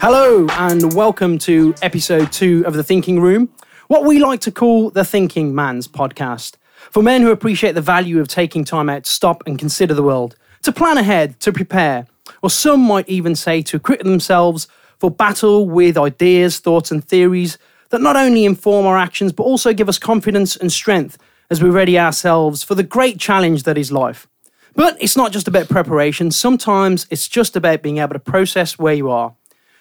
Hello, and welcome to episode two of The Thinking Room, what we like to call the Thinking Man's podcast. For men who appreciate the value of taking time out to stop and consider the world, to plan ahead, to prepare, or some might even say to equip themselves for battle with ideas, thoughts, and theories that not only inform our actions but also give us confidence and strength as we ready ourselves for the great challenge that is life. But it's not just about preparation, sometimes it's just about being able to process where you are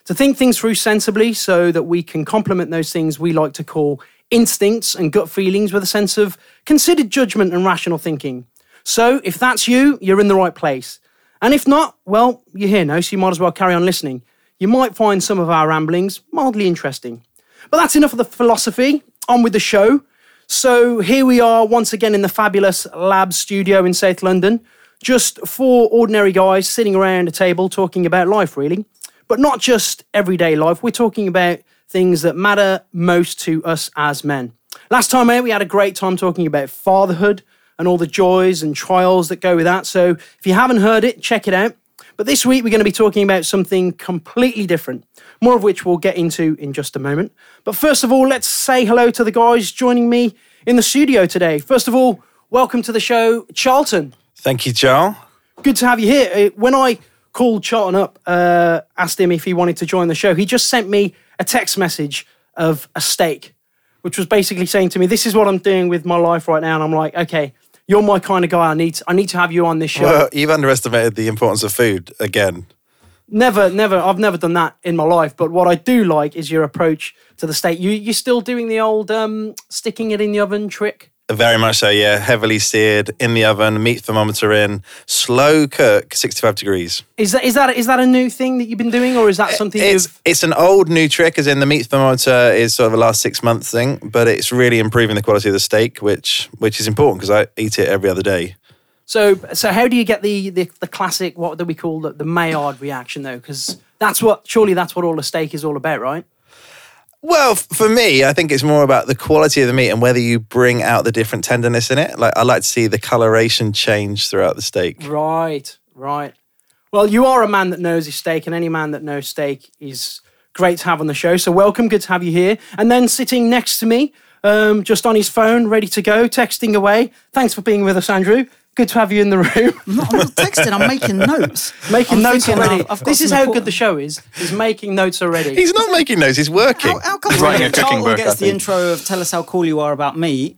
to think things through sensibly so that we can complement those things we like to call instincts and gut feelings with a sense of considered judgment and rational thinking. So, if that's you, you're in the right place. And if not, well, you're here now, so you might as well carry on listening. You might find some of our ramblings mildly interesting. But that's enough of the philosophy. On with the show. So, here we are once again in the fabulous lab studio in South London. Just four ordinary guys sitting around a table talking about life, really but not just everyday life. We're talking about things that matter most to us as men. Last time out, we had a great time talking about fatherhood and all the joys and trials that go with that. So if you haven't heard it, check it out. But this week, we're going to be talking about something completely different, more of which we'll get into in just a moment. But first of all, let's say hello to the guys joining me in the studio today. First of all, welcome to the show, Charlton. Thank you, Joel. Good to have you here. Uh, when I called Charlton up, uh, asked him if he wanted to join the show. He just sent me a text message of a steak, which was basically saying to me, "This is what I'm doing with my life right now." And I'm like, "Okay, you're my kind of guy. I need to, I need to have you on this show." Well, you've underestimated the importance of food again. Never, never. I've never done that in my life. But what I do like is your approach to the steak. You you're still doing the old um, sticking it in the oven trick? Very much so, yeah. Heavily seared in the oven, meat thermometer in, slow cook, 65 degrees. Is that is that is that a new thing that you've been doing, or is that something it's, you've? It's an old new trick, as in the meat thermometer is sort of a last six month thing, but it's really improving the quality of the steak, which which is important because I eat it every other day. So so how do you get the the, the classic what do we call the, the Maillard reaction though? Because that's what surely that's what all a steak is all about, right? Well, for me, I think it's more about the quality of the meat and whether you bring out the different tenderness in it. Like I like to see the coloration change throughout the steak. Right, right. Well, you are a man that knows his steak, and any man that knows steak is great to have on the show. So welcome, good to have you here. And then sitting next to me, um, just on his phone, ready to go, texting away. Thanks for being with us, Andrew. Good to have you in the room. I'm not, I'm not texting. I'm making notes. making I'm notes thinking already. I've- I've this is how important- good the show is. He's making notes already. He's not making notes. he's working. How, how come Writing when a cooking book, gets I the intro of "Tell us how cool you are about me"?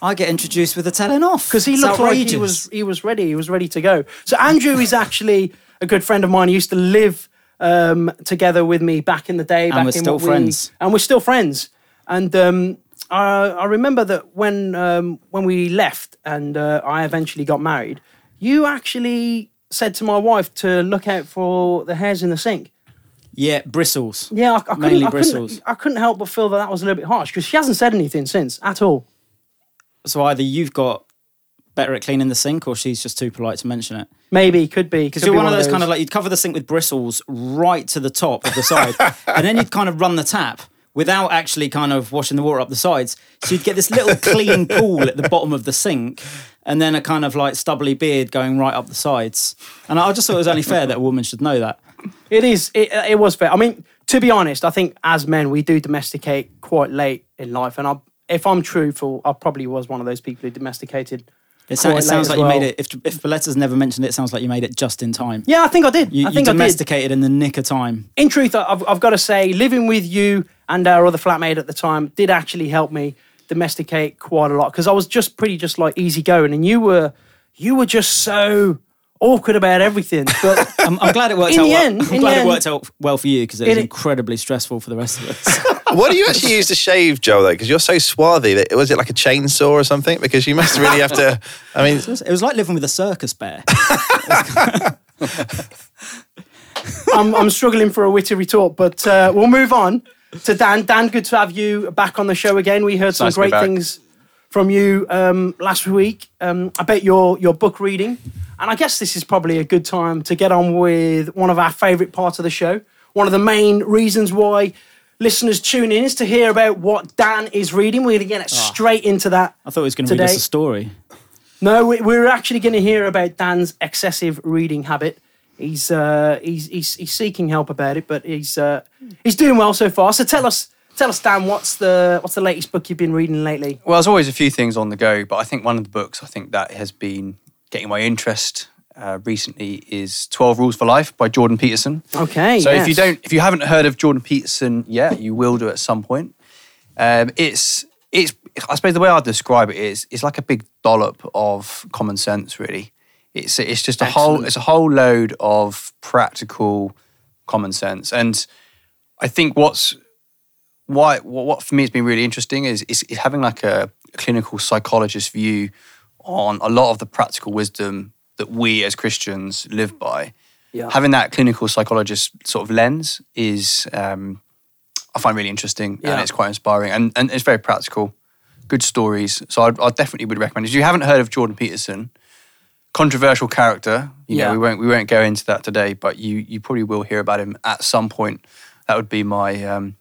I get introduced with the telling off because he It's looked like he was he was ready. He was ready to go. So Andrew is actually a good friend of mine. He used to live um, together with me back in the day. back we're in still what we- friends. and we're still friends. And um, I, I remember that when um, when we left and uh, I eventually got married, you actually said to my wife to look out for the hairs in the sink. Yeah, bristles. Yeah, I, I couldn't. Mainly I, bristles. couldn't I couldn't help but feel that that was a little bit harsh because she hasn't said anything since at all. So either you've got better at cleaning the sink, or she's just too polite to mention it. Maybe could be Because you're one, of those, kind of like you'd cover the sink with bristles right to the top of the side, and then you'd kind of run the tap without actually kind of washing the water up the sides. So you'd get this little clean pool at the bottom of the sink, and then a kind of like stubbly beard going right up the sides. And I just thought it was only fair that a woman should know that. It is. It, uh, it was fair. I mean, to be honest, I think as men we do domesticate quite late in life, and I, if I'm truthful, I probably was one of those people who domesticated. It, sou- quite it sounds like as you made it. If if Balletta's never mentioned it, it sounds like you made it just in time. Yeah, I think I did. You, I you think I did. domesticated in the nick of time. In truth, I've, I've got to say, living with you and our other flatmate at the time did actually help me domesticate quite a lot because I was just pretty just like easygoing, and you were you were just so awkward about everything. But I'm, I'm glad it worked In out. the well. end- I'm in glad the it end- worked out well for you because it was It- incredibly stressful for the rest of us. What do you actually use to shave, Joe? Though, because you're so swarthy. That was it like a chainsaw or something? Because you must really have to. I mean, It was, it was like living with a circus bear. I'm, I'm struggling for a witty retort, but uh, we'll move on to Dan. Dan, good to have you back on the show again. We heard some nice great things from you um, last week um, about your, your book reading. And I guess this is probably a good time to get on with one of our favourite parts of the show. One of the main reasons why listeners tune in is to hear about what Dan is reading. We're going to get straight into that. I thought he was going to read us a story. No, we- we're actually going to hear about Dan's excessive reading habit he's uh, he's, he's he's seeking help about it, but he's uh, he's doing well so far. So tell us, tell us, Dan, what's the what's the latest book you've been reading lately? Well, there's always a few things on the go, but I think one of the books I think that has been getting my interest uh, recently is 12 Rules for Life by Jordan Peterson. Okay. So if you don't, if you haven't heard of Jordan Peterson yet, you will do at some point. Um, it's it's I suppose the way I'd describe it is it's like a big dollop of common sense. Really, it's it's just a whole it's a whole load of practical common sense, and I think what's why what, what for me has been really interesting is, is having like a clinical psychologist view on a lot of the practical wisdom that we as Christians live by yeah. having that clinical psychologist sort of lens is um, I find really interesting Yeah. and it's quite inspiring and, and it's very practical. Good stories. So I definitely would recommend. it. If you haven't heard of Jordan Peterson, controversial character. You Yeah. know, we won't we won't go into that today, but you you probably will hear about him at some point. That would be my um,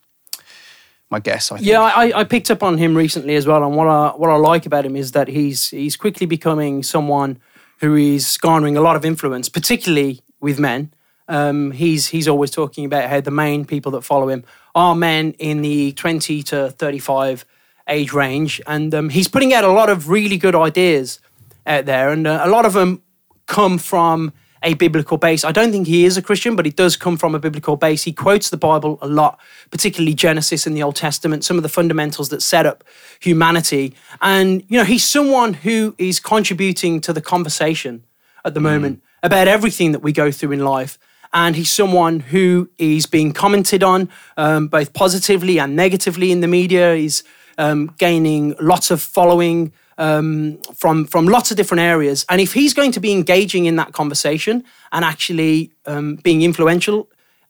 my guess. I think. Yeah, I, I picked up on him recently as well, and what I what I like about him is that he's he's quickly becoming someone who is garnering a lot of influence, particularly with men. Um, he's he's always talking about how the main people that follow him are men in the twenty to thirty five age range, and um, he's putting out a lot of really good ideas out there, and uh, a lot of them come from a biblical base. I don't think he is a Christian, but he does come from a biblical base. He quotes the Bible a lot, particularly Genesis in the Old Testament, some of the fundamentals that set up humanity. And, you know, he's someone who is contributing to the conversation at the moment about everything that we go through in life. And he's someone who is being commented on um, both positively and negatively in the media. He's um, gaining lots of following um, from from lots of different areas. And if he's going to be engaging in that conversation and actually um, being influential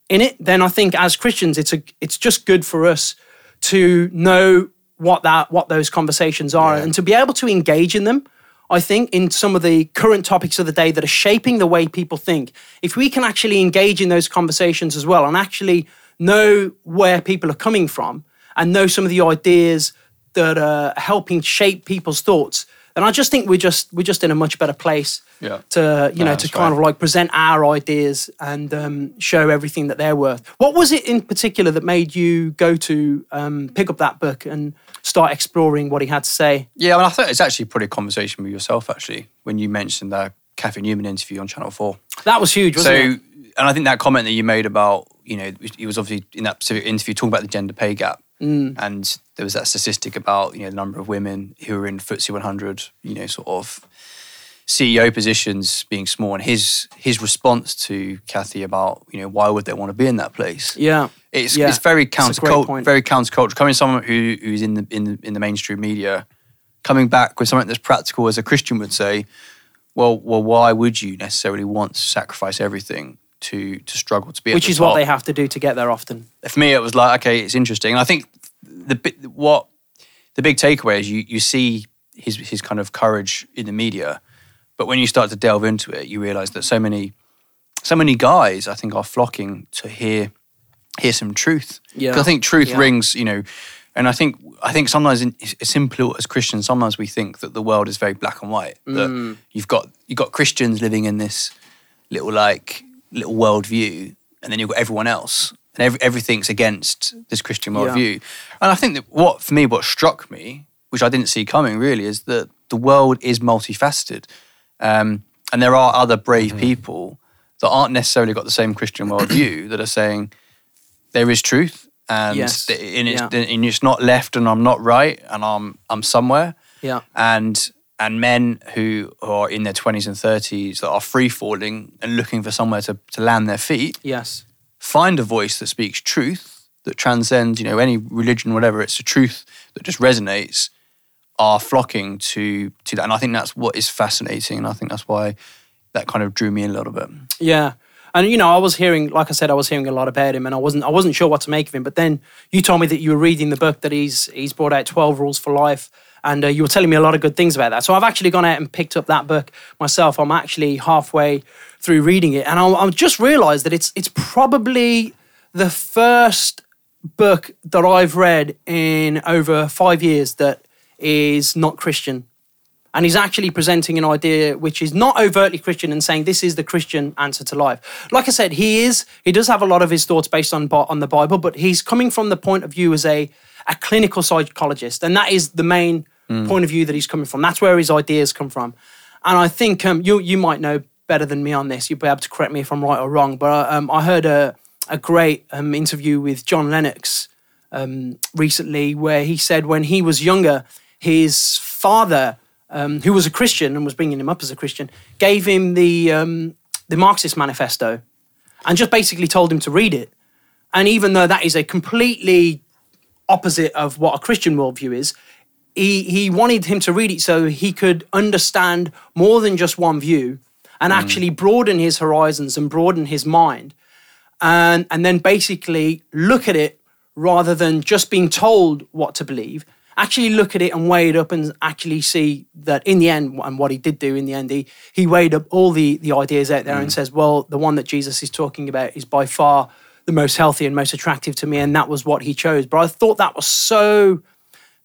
in it, then I think as Christians, it's a it's just good for us to know what that what those conversations are and to be able to engage in them. I think in some of the current topics of the day that are shaping the way people think. If we can actually engage in those conversations as well and actually know where people are coming from and know some of the ideas that are helping shape people's thoughts, And I just think we're just we're just in a much better place Yeah. to you know to kind right. of like present our ideas and um, show everything that they're worth. What was it in particular that made you go to um, pick up that book and start exploring what he had to say? Yeah, I, mean, I thought it's actually probably a conversation with yourself actually when you mentioned that Cathy Newman interview on Channel Four. That was huge, So, wasn't it? and I think that comment that you made about, you know, he was obviously in that specific interview talking about the gender pay gap. Mm. And there was that statistic about, you know, the number of women who are in FTSE 100, you know, sort of CEO positions being small. And his his response to Cathy about, you know, why would they want to be in that place? Yeah, It's, Yeah. it's very It's a great counter point. very countercultural. Coming from someone who who's in the in the, in the mainstream media, coming back with something that's practical, as a Christian would say, well, well, why would you necessarily want to sacrifice everything to to struggle to be? which is what they have to do to get there often. For me, it was like, okay, it's interesting. And I think the bit what the big takeaway is you you see his his kind of courage in the media, but when you start to delve into it, you realize that so many so many guys, I think, are flocking to hear hear some truth. Yeah. I think truth Yeah. rings, you know, and I think I think sometimes in, it's simple as Christians. Sometimes we think that the world is very black and white. That Mm. you've got you've got Christians living in this little like little worldview, and then you've got everyone else, and every, everything's against this Christian Yeah. worldview. And I think that what for me, what struck me, which I didn't see coming, really, is that the world is multifaceted, um, and there are other brave Mm-hmm. people that aren't necessarily got the same Christian worldview that are saying there is truth, and, Yes. and, it's, Yeah. and it's not left, and I'm not right, and I'm I'm somewhere Yeah, and and men who are in their 20s and 30s that are free falling and looking for somewhere to, to land their feet yes, find a voice that speaks truth that transcends you know any religion whatever it's a truth that just resonates are flocking to to that and i think that's what is fascinating and i think that's why that kind of drew me in a little bit yeah. And you know, I was hearing, like I said, I was hearing a lot about him, and I wasn't, I wasn't sure what to make of him. But then you told me that you were reading the book that he's he's brought out, Twelve Rules for Life, and uh, you were telling me a lot of good things about that. So I've actually gone out and picked up that book myself. I'm actually halfway through reading it, and I, I just realised that it's it's probably the first book that I've read in over five years that is not Christian. And he's actually presenting an idea which is not overtly Christian and saying this is the Christian answer to life. Like I said, he is he does have a lot of his thoughts based on on the Bible, but he's coming from the point of view as a a clinical psychologist, and that is the main point of view that he's coming from. That's where his ideas come from. And I think um, you you might know better than me on this. You'll be able to correct me if I'm right or wrong. But um, I heard a a great um, interview with John Lennox um, recently where he said when he was younger, his father, um, who was a Christian and was bringing him up as a Christian, gave him the um, the Marxist Manifesto, and just basically told him to read it. And even though that is a completely opposite of what a Christian worldview is, he, he wanted him to read it so he could understand more than just one view and mm. actually broaden his horizons and broaden his mind. And, and then basically look at it rather than just being told what to believe. Actually look at it and weigh it up and actually see that in the end and what he did do in the end he, he weighed up all the, the ideas out there and mm. says well the one that jesus is talking about is by far the most healthy and most attractive to me and that was what he chose but i thought that was so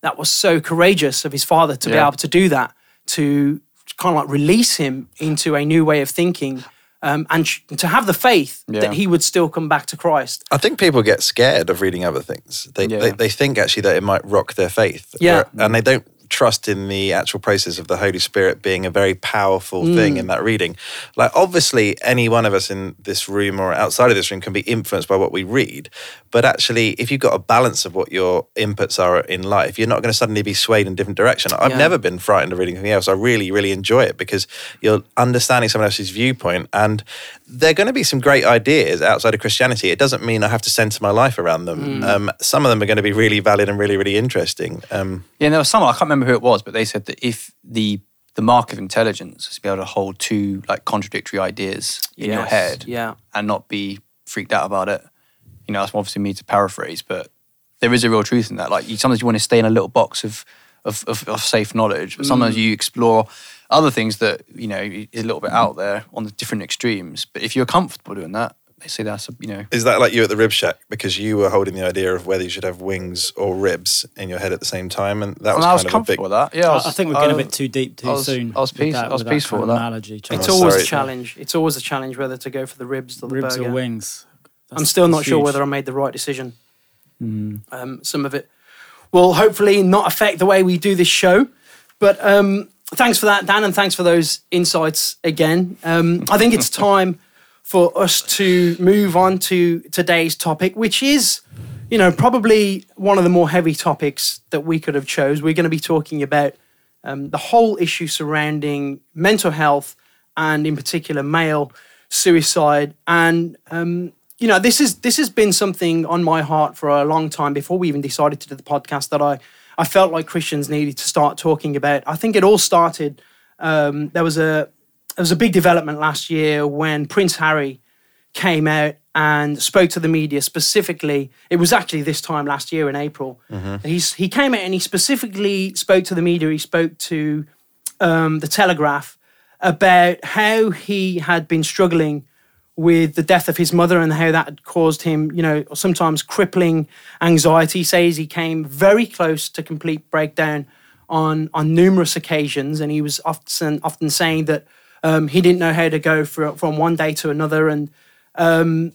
that was so courageous of his father to be able to do that, to kind of like release him into a new way of thinking, um, and sh- to have the faith Yeah. that he would still come back to Christ. I think people get scared of reading other things. They, Yeah. they they think actually that it might rock their faith. Yeah. Where- and they don't trust in the actual process of the Holy Spirit being a very powerful Mm. thing in that reading. Like obviously any one of us in this room or outside of this room can be influenced by what we read. But actually if you've got a balance of what your inputs are in life, you're not going to suddenly be swayed in a different direction. I've Yeah. never been frightened of reading anything else. I really, really enjoy it because you're understanding someone else's viewpoint and they're going to be some great ideas outside of Christianity. It doesn't mean I have to center my life around them. Um, some of them are going to be really valid and really, really interesting. Um, Yeah, and there was someone I can't remember who it was, but they said that if the the mark of intelligence is to be able to hold two like contradictory ideas in your head, yeah. and not be freaked out about it. You know, that's obviously me to paraphrase, but there is a real truth in that. Like, you, sometimes you want to stay in a little box of of, of, of safe knowledge, but Mm. sometimes you explore other things that you know is a little bit out there on the different extremes. But if you're comfortable doing that, they say that's a, you know is that like you at the rib shack because you were holding the idea of whether you should have wings or ribs in your head at the same time, and that was And I was kind of a big. with that. Yeah, I, was- I think we're getting a I- bit too deep too I was- soon. I was with peace- that- I was with that peaceful with that. Analogy, It's Oh, always sorry. a challenge. It's always a challenge whether to go for the ribs or the ribs burger. or wings. I'm still not that's sure huge. whether I made the right decision. Hmm. Um, some of it will hopefully not affect the way we do this show. But um, thanks for that, Dan, and thanks for those insights again. Um, I think it's time for us to move on to today's topic, which is, you know, probably one of the more heavy topics that we could have chose. We're going to be talking about um, the whole issue surrounding mental health and, in particular, male suicide. And um, you know, this is this has been something on my heart for a long time before we even decided to do the podcast that I I felt like Christians needed to start talking about. I think it all started. Um, there was a there was a big development last year when Prince Harry came out and spoke to the media specifically. It was actually this time last year in April. He's he came out and he specifically spoke to the media. He spoke to um, the Telegraph about how he had been struggling with the death of his mother and how that had caused him, you know, sometimes crippling anxiety. He says he came very close to complete breakdown on on numerous occasions, and he was often often saying that um, he didn't know how to go for, from one day to another, and um,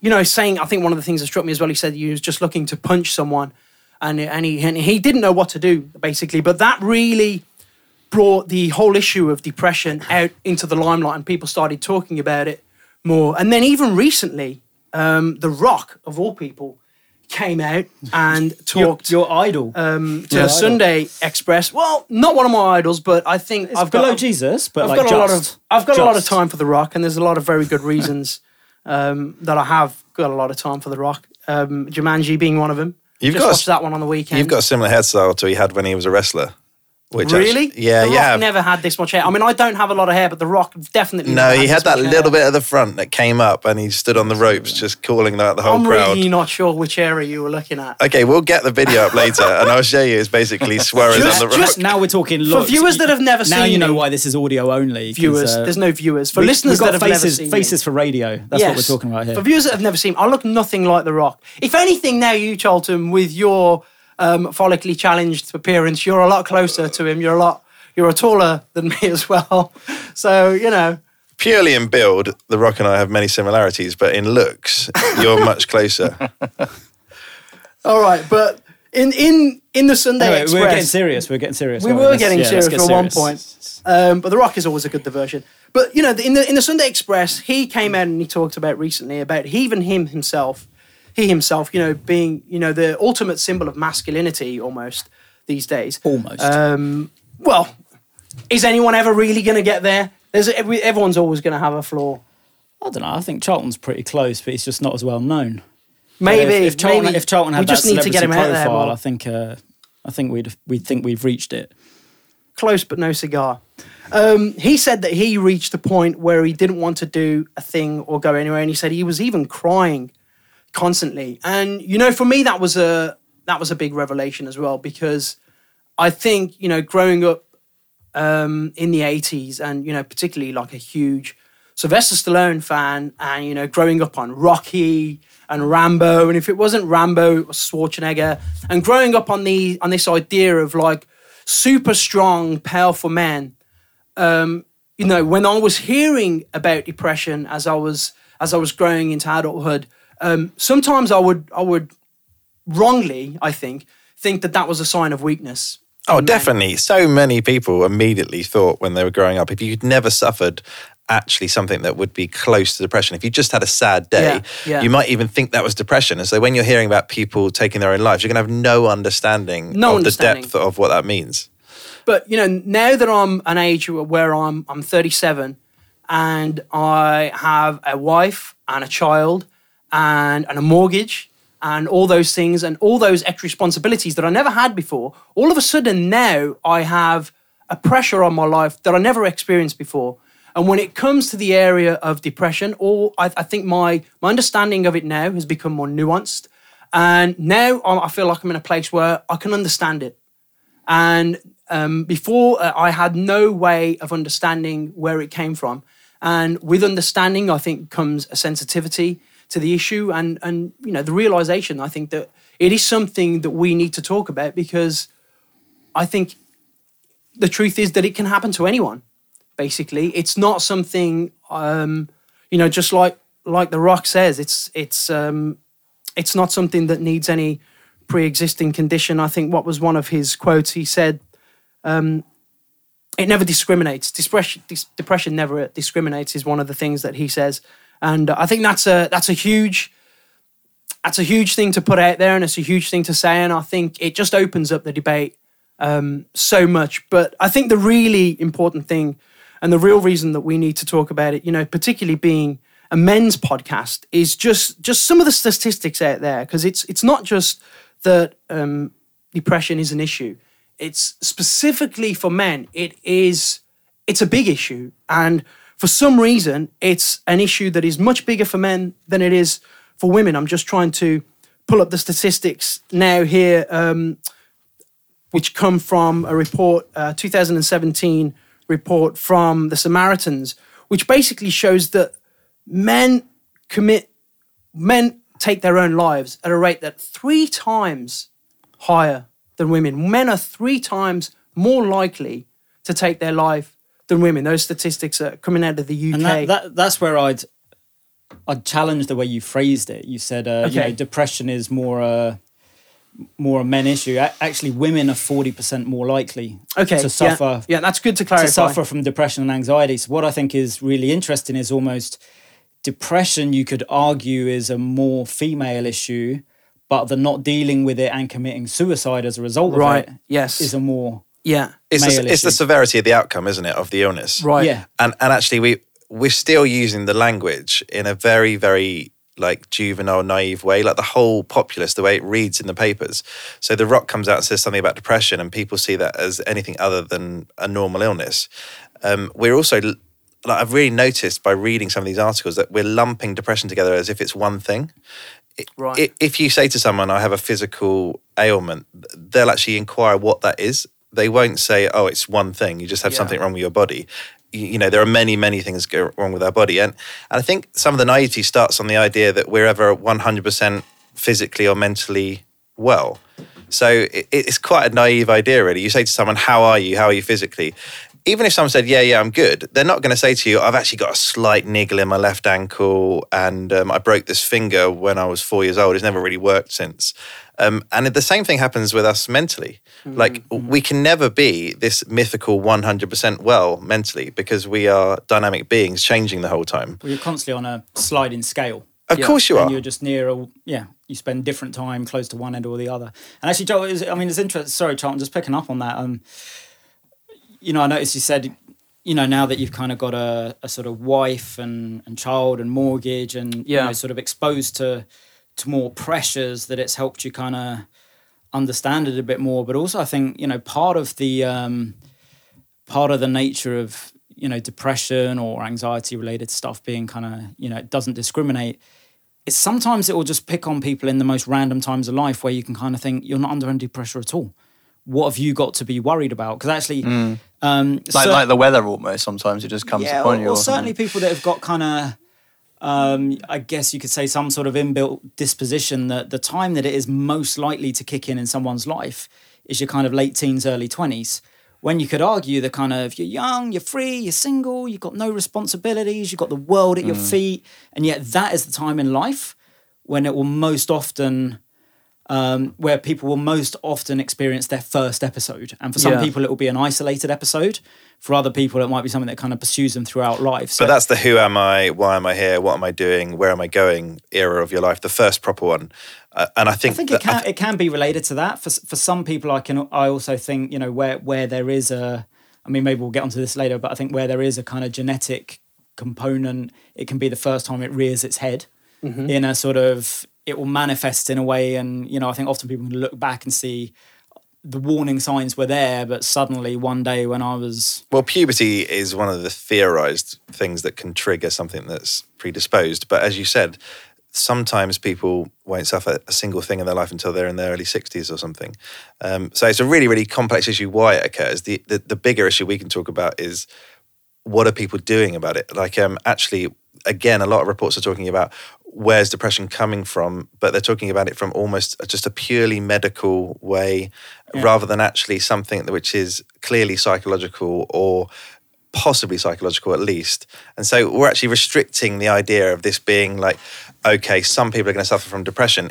you know, saying I think one of the things that struck me as well. He said he was just looking to punch someone, and and he and he didn't know what to do basically. But that really brought the whole issue of depression out into the limelight, and people started talking about it more. And then even recently, um, The Rock of all people came out and talked your idol. um, to Yeah, the Sunday Express. Well, not one of my idols, but I think it's I've below got Jesus, but I've like got a lot of I've got a lot of just. time for The Rock, and there's a lot of very good reasons um, that I have got a lot of time for The Rock. Um, Jumanji being one of them. You've Just got a- watched that one on the weekend. You've got a similar hairstyle to he had when he was a wrestler. Which really? actually- yeah, the yeah. Never had this much hair. I mean, I don't have a lot of hair, but The Rock definitely. No, never he had this that much little hair. bit at the front that came up, and he stood on the ropes, just calling out the whole crowd. I'm really not sure which area you were looking at. Okay, we'll get the video up later, and I'll show you. It's basically Suarez Just- on the just rock. Now we're talking For viewers that have never seen now seen you know why this is audio only. Viewers, uh, there's no viewers. For we- listeners we've got that have never faces, seen me- faces for radio. That's what we're talking about here. For viewers that have never seen, I look nothing like The Rock. If anything, now you, Charlton, with your um, follically challenged appearance, you're a lot closer to him. You're a lot, You're a taller than me as well. So, you know, Purely in build, The Rock and I have many similarities, but in looks, you're much closer. all right. But in in in the Sunday Anyway, Express, we're getting serious. We're getting serious. We were Let's- getting yeah, serious get for one point. Um, but The Rock is always a good diversion. But you know, in the in the Sunday Express, he came out and he talked about recently about he even him himself, he himself, you know, being you know the ultimate symbol of masculinity almost these days. Almost. Um, well, is anyone ever really going to get there? There's every, everyone's always going to have a flaw. I don't know. I think Charlton's pretty close, but he's just not as well known. Maybe if, if Charlton, maybe if Charlton had we just that need to get him celebrity there. profile. I think uh, I think we'd we'd think we've reached it. close but no cigar. Um, he said that he reached the point where he didn't want to do a thing or go anywhere, and he said he was even crying constantly. And you know, for me, that was a that was a big revelation as well because I think you know, growing up um, in the '80s, and you know, particularly like a huge Sylvester Stallone fan, and you know, growing up on Rocky and Rambo, and if it wasn't Rambo, it was Schwarzenegger, and growing up on the on this idea of like super strong, powerful men. Um, you know, when I was hearing about depression as I was as I was growing into adulthood, um, sometimes I would I would wrongly, I think, think that that was a sign of weakness. Oh, men. definitely. So many people immediately thought when they were growing up, if you'd never suffered actually something that would be close to depression, if you just had a sad day, Yeah, yeah. you might even think that was depression. And so when you're hearing about people taking their own lives, you're going to have no understanding No of understanding. the depth of what that means. But you know, now that I'm an age where I'm I'm 37 and I have a wife and a child and, and a mortgage and all those things and all those extra responsibilities that I never had before, all of a sudden now I have a pressure on my life that I never experienced before. And when it comes to the area of depression, all I, I think my my understanding of it now has become more nuanced. And now I I feel like I'm in a place where I can understand it. And um, before, uh, I had no way of understanding where it came from. And with understanding, I think comes a sensitivity to the issue, and and you know the realization. I think that it is something that we need to talk about because I think the truth is that it can happen to anyone. Basically, it's not something um, you know, just like like the Rock says, it's it's um, it's not something that needs any pre-existing condition. I think what was one of his quotes. He said, um, "It never discriminates. Depression, dis- depression never discriminates." Is one of the things that he says, and I think that's a that's a huge that's a huge thing to put out there, and it's a huge thing to say. And I think it just opens up the debate um, so much. But I think the really important thing, and the real reason that we need to talk about it, you know, particularly being a men's podcast, is just just some of the statistics out there because it's it's not just that um, depression is an issue. It's specifically for men. It is it's a big issue, and for some reason, it's an issue that is much bigger for men than it is for women. I'm just trying to pull up the statistics now here. Um, which come from a report, uh, 2017 report from the Samaritans, which basically shows that men commit, men take their own lives at a rate that three times higher than women. Men are three times more likely to take their life than women. Those statistics are coming out of the UK. And that, that that's where I'd I'd challenge the way you phrased it. You said uh, you Okay. know depression is more a more a men issue. Actually, women are forty percent more likely okay, to yeah. suffer Yeah, that's good to clarify. to suffer from depression and anxiety. So what I think is really interesting is almost depression. You could argue is a more female issue, but the not dealing with it and committing suicide as a result Right. of it Yes. is a more yeah. It's, the, it's the severity of the outcome, isn't it, of the illness? Right. yeah. and and actually we we're still using the language in a very very like juvenile naive way like the whole populace the way it reads in the papers so the rock comes out and says something about depression and people see that as anything other than a normal illness um, we're also like i've really noticed by reading some of these articles that we're lumping depression together as if it's one thing Right. If you say to someone, I have a physical ailment, they'll actually inquire what that is. They won't say, oh, it's one thing. You just have Yeah. something wrong with your body. You, you know, there are many, many things go wrong with our body. And, and I think some of the naivety starts on the idea that we're ever 100% physically or mentally well. So it, it's quite a naive idea, really. You say to someone, "How are you? How are you physically?" Even if someone said, "Yeah, yeah, I'm good," they're not going to say to you, "I've actually got a slight niggle in my left ankle, and um, I broke this finger when I was four years old. It's never really worked since." Um, and the same thing happens with us mentally. Like we can never be this mythical 100% well mentally because we are dynamic beings changing the whole time. Well, you're constantly on a sliding scale. Of Yeah. course you and are. you're just near a yeah you spend different time close to one end or the other and actually joel i mean it's interesting sorry charlton just picking up on that um you know i noticed you said you know now that you've kind of got a, a sort of wife and, and child and mortgage and you Yeah. know sort of exposed to to more pressures that it's helped you kind of understand it a bit more but also i think you know part of the um part of the nature of you know depression or anxiety related stuff being kind of you know it doesn't discriminate it's sometimes it will just pick on people in the most random times of life where you can kind of think you're not under any pressure at all what have you got to be worried about because actually um Like, like the weather almost. Sometimes it just comes yeah, upon or, you. or certainly people that have got kind of um, I guess you could say some sort of inbuilt disposition that the time that it is most likely to kick in in someone's life is your kind of late teens, early 20s. When you could argue the kind of you're young, you're free, you're single, you've got no responsibilities, you've got the world at your feet, and yet that is the time in life when it will most often um, where people will most often experience their first episode. And for some Yeah. people, it will be an isolated episode. For other people, it might be something that kind of pursues them throughout life. So But that's the who am I, why am I here, what am I doing, where am I going era of your life, the first proper one. Uh, and I think, I think that, it can it can be related to that. For for some people, I can I also think you know where where there is a, I mean maybe we'll get onto this later, but I think where there is a kind of genetic component, it can be the first time it rears its head in a sort of it will manifest in a way, and you know I think often people can look back and see the warning signs were there, but suddenly one day when I was Well, puberty is one of the theorized things that can trigger something that's predisposed. But as you said, sometimes people won't suffer a single thing in their life until they're in their early 60s or something. Um, so it's a really, really complex issue why it occurs. The, the, the bigger issue we can talk about is what are people doing about it? Like, um, actually, again, a lot of reports are talking about where's depression coming from, but they're talking about it from almost just a purely medical way rather than actually something which is clearly psychological or possibly psychological at least. And so we're actually restricting the idea of this being like, okay, some people are going to suffer from depression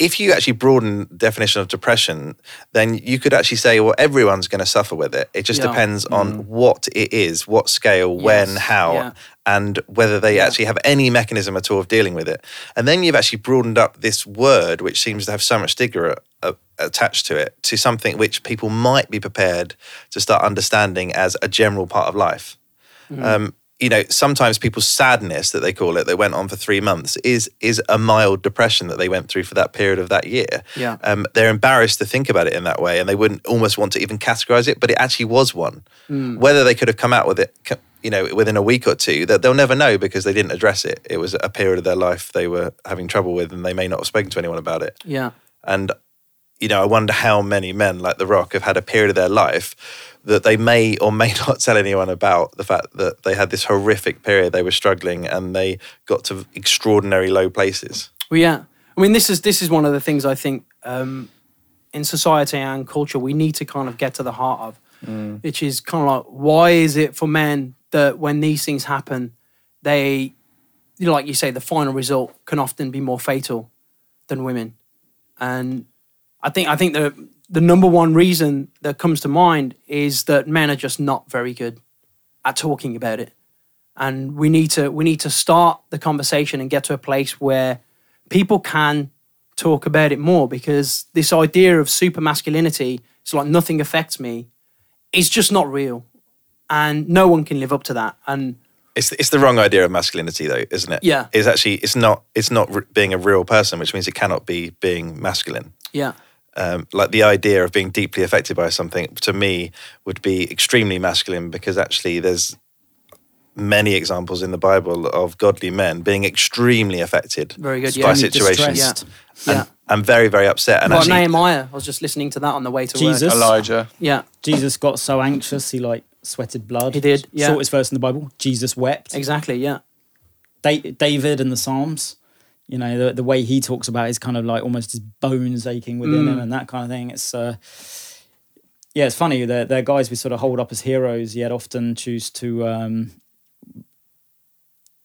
if you actually broaden the definition of depression, then you could actually say, well, everyone's going to suffer with it. It just Yeah. depends on what it is, what scale, when, how, Yeah. and whether they actually have any mechanism at all of dealing with it. And then you've actually broadened up this word, which seems to have so much stigma uh, attached to it, to something which people might be prepared to start understanding as a general part of life um, you know, sometimes people's sadness that they call it, that went on for three months, is is a mild depression that they went through for that period of that year. Yeah. Um, they're embarrassed to think about it in that way, and they wouldn't almost want to even categorize it, but it actually was one. Whether they could have come out with it, you know, within a week or two, that they'll never know because they didn't address it. It was a period of their life they were having trouble with, and they may not have spoken to anyone about it. Yeah. And you know, I wonder how many men like The Rock have had a period of their life that they may or may not tell anyone about the fact that they had this horrific period they were struggling and they got to extraordinary low places. Well, yeah. I mean, this is this is one of the things I think um, in society and culture we need to kind of get to the heart of, which is kind of like why is it for men that when these things happen, they, you know, like you say, the final result can often be more fatal than women, and I think I think the the number one reason that comes to mind is that men are just not very good at talking about it and we need to we need to start the conversation and get to a place where people can talk about it more because this idea of super masculinity it's like nothing affects me is just not real and no one can live up to that and It's it's the wrong idea of masculinity, though, isn't it? Yeah. It's actually it's not it's not being a real person, which means it cannot be being masculine. yeah um, like the idea of being deeply affected by something to me would be extremely masculine because actually there's many examples in the Bible of godly men being extremely affected Very good, by yeah. situations Distressed. yeah and, and very very upset and well, actually Nehemiah I was just listening to that on the way to Jesus. work Elijah. yeah Jesus got so anxious he like sweated blood. He did, yeah. Shortest verse in the Bible. Jesus wept. exactly yeah Da- David and the Psalms. You know, the, the way he talks about is kind of like almost his bones aching within him and that kind of thing. It's uh, yeah, it's funny. They're, they're guys we sort of hold up as heroes, yet often choose to um,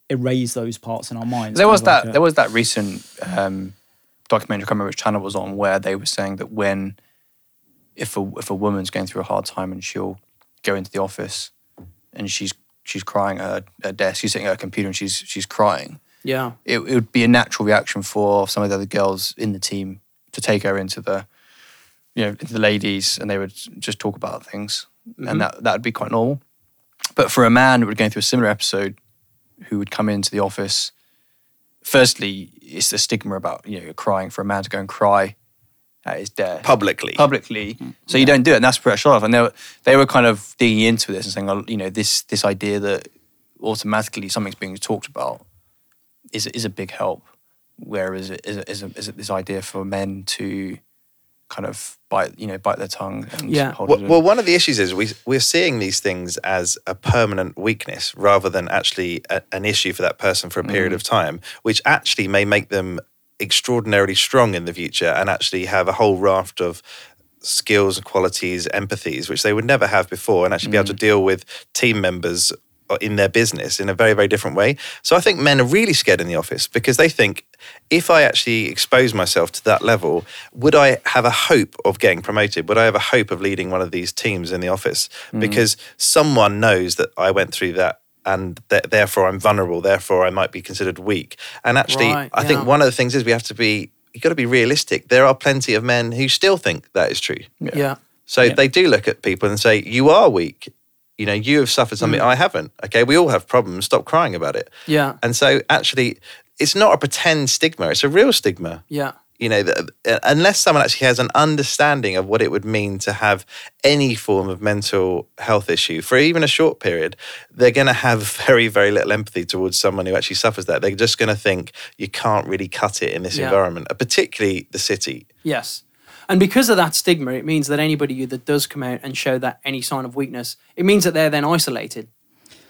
erase those parts in our minds. There was like that. a- There was that recent um, documentary. I can't remember which channel was on, where they were saying that when, if a if a woman's going through a hard time and she'll go into the office, and she's she's crying at her, her desk, she's sitting at her computer and she's she's crying. Yeah. It, it would be a natural reaction for some of the other girls in the team to take her into the, you know, into the ladies, and they would just talk about things, and mm-hmm. that that would be quite normal. But for a man who would go through a similar episode, who would come into the office firstly, it's the stigma about you know crying for a man to go and cry at his desk Publicly. publicly. Mm-hmm. So you don't do it, and that's pretty shot off. And they were they were kind of digging into this and saying, oh, you know, this this idea that automatically something's being talked about is is a big help. Whereas it is, is, is it this idea for men to kind of bite you know bite their tongue and Yeah. hold Well, it well, one of the issues is we we're seeing these things as a permanent weakness rather than actually a, an issue for that person for a period mm. of time, which actually may make them extraordinarily strong in the future and actually have a whole raft of skills and qualities, empathies, which they would never have before, and actually be able to mm. deal with team members Uh, in their business in a very, very different way. So I think men are really scared in the office because they think if I actually expose myself to that level, would I have a hope of getting promoted? Would I have a hope of leading one of these teams in the office? Mm. Because someone knows that I went through that. And th- therefore, I'm vulnerable. Therefore, I might be considered weak. And actually, Right, I think one of the things is we have to be. you've got to be realistic. There are plenty of men who still think that is true. Yeah. So they do look at people and say, "You are weak. You know, you have suffered something Mm. I haven't. Okay, we all have problems. Stop crying about it." Yeah. And so, actually, it's not a pretend stigma; it's a real stigma. Yeah. You know, that, uh, unless someone actually has an understanding of what it would mean to have any form of mental health issue for even a short period, they're going to have very, very little empathy towards someone who actually suffers that. They're just going to think you can't really cut it in this Yeah. environment, uh, particularly the city. Yes. And because of that stigma, it means that anybody that does come out and show that any sign of weakness, it means that they're then isolated.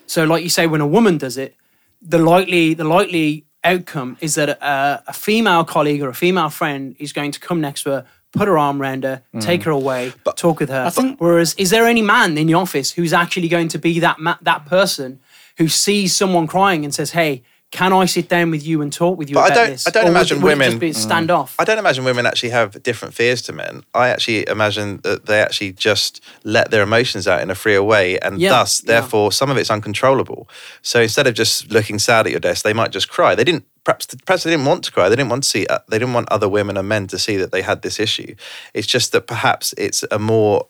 So, like you say, when a woman does it, the likely the likely outcome is that a, a female colleague or a female friend is going to come next to her, put her arm around her, mm. take her away, talk with her. think- Whereas, is there any man in the office who's actually going to be that ma- that person who sees someone crying and says, "Hey"? Can I sit down with you and talk with you But I about don't- this? I don't Or imagine it- would women- just be stand off. I don't imagine women actually have different fears to men. I actually imagine that they actually just let their emotions out in a freer way, and Yeah, thus, yeah. therefore, some of it's uncontrollable. So instead of just looking sad at your desk, they might just cry. They didn't. Perhaps, perhaps they didn't want to cry. They didn't want to see. Uh, they didn't want other women and men to see that they had this issue. It's just that perhaps it's a more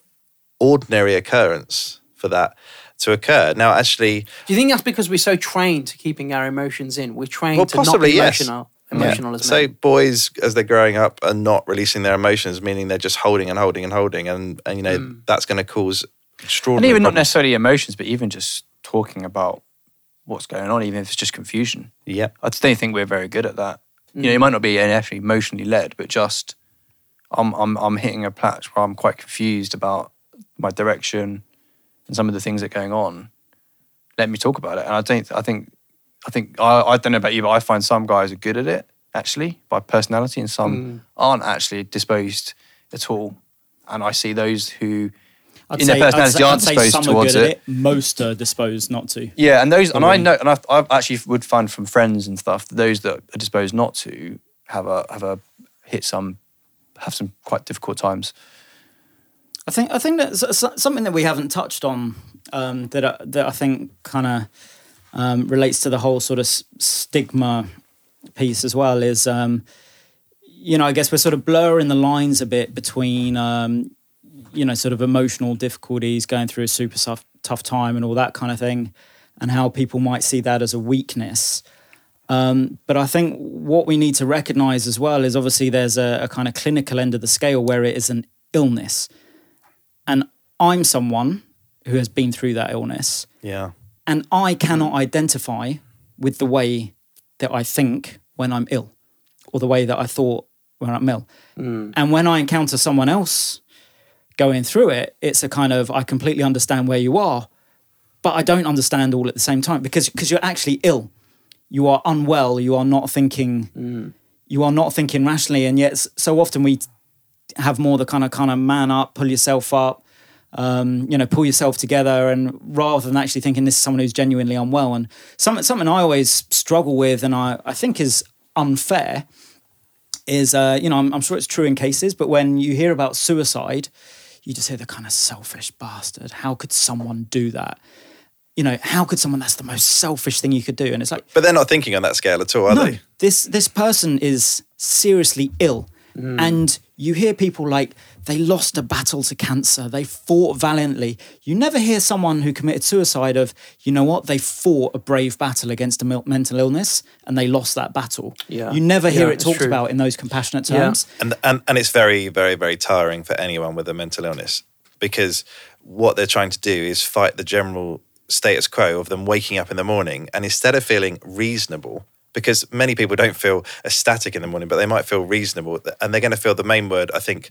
ordinary occurrence for that to occur. Now, actually, Do you think that's because we're so trained to keeping our emotions in? We're trained Well, to not possibly, be yes. emotional, emotional as So boys, as they're growing up, are not releasing their emotions, meaning they're just holding and holding and holding, and and you know Mm. that's going to cause extraordinary. and extraordinary. even not necessarily emotions, but even just talking about what's going on, even if it's just confusion. Yeah, I just don't think we're very good at that. You know, it might not be actually emotionally led, but just I'm I'm I'm hitting a patch where I'm quite confused about my direction and some of the things that are going on. Let me talk about it. And I don't I think I think I, I don't know about you, but I find some guys are good at it actually by personality and some mm. aren't actually disposed at all. And I see those who I'd in their say- I'd personality say- I'd aren't say disposed some are towards at it. Most are disposed not to. Yeah, and those, and I know, and I've, I've actually would find from friends and stuff that those that are disposed not to have a have a hit some have some quite difficult times. I think I think that's something that we haven't touched on um, that I, that I think kind of um, relates to the whole sort of stigma piece as well. Is um, you know I guess we're sort of blurring the lines a bit between um, you know sort of emotional difficulties, going through a super tough tough time, and all that kind of thing, and how people might see that as a weakness. Um, but I think what we need to recognize as well is obviously there's a, a kind of clinical end of the scale where it is an illness. And I'm someone who has been through that illness, yeah, and I cannot identify with the way that I think when I'm ill or the way that I thought when I'm ill. Hmm. And when I encounter someone else going through it, it's a kind of, I completely understand where you are, but I don't understand all at the same time because because you're actually ill. you are unwell, you are not thinking, hmm. you are not thinking rationally, and yet so often we have more the kind of kind of man up, pull yourself up, um, you know, pull yourself together, and rather than actually thinking this is someone who's genuinely unwell, and something something I always struggle with, and I I think is unfair, is uh, you know I'm, I'm sure it's true in cases, but when you hear about suicide, you just hear the kind of selfish bastard. How could someone do that? You know, how could someone? That's the most selfish thing you could do, and it's like But they're not thinking on that scale at all, are no, they? this this person is seriously ill, and you hear people like they lost a battle to cancer, they fought valiantly. You never hear someone who committed suicide of, you know what, they fought a brave battle against a mental illness and they lost that battle. Yeah. You never hear Yeah, it talked true. about in those compassionate Yeah. terms. And, and and it's very very very tiring for anyone with a mental illness because what they're trying to do is fight the general status quo of them waking up in the morning and instead of feeling reasonable because many people don't feel ecstatic in the morning but they might feel reasonable and they're going to feel the main word I think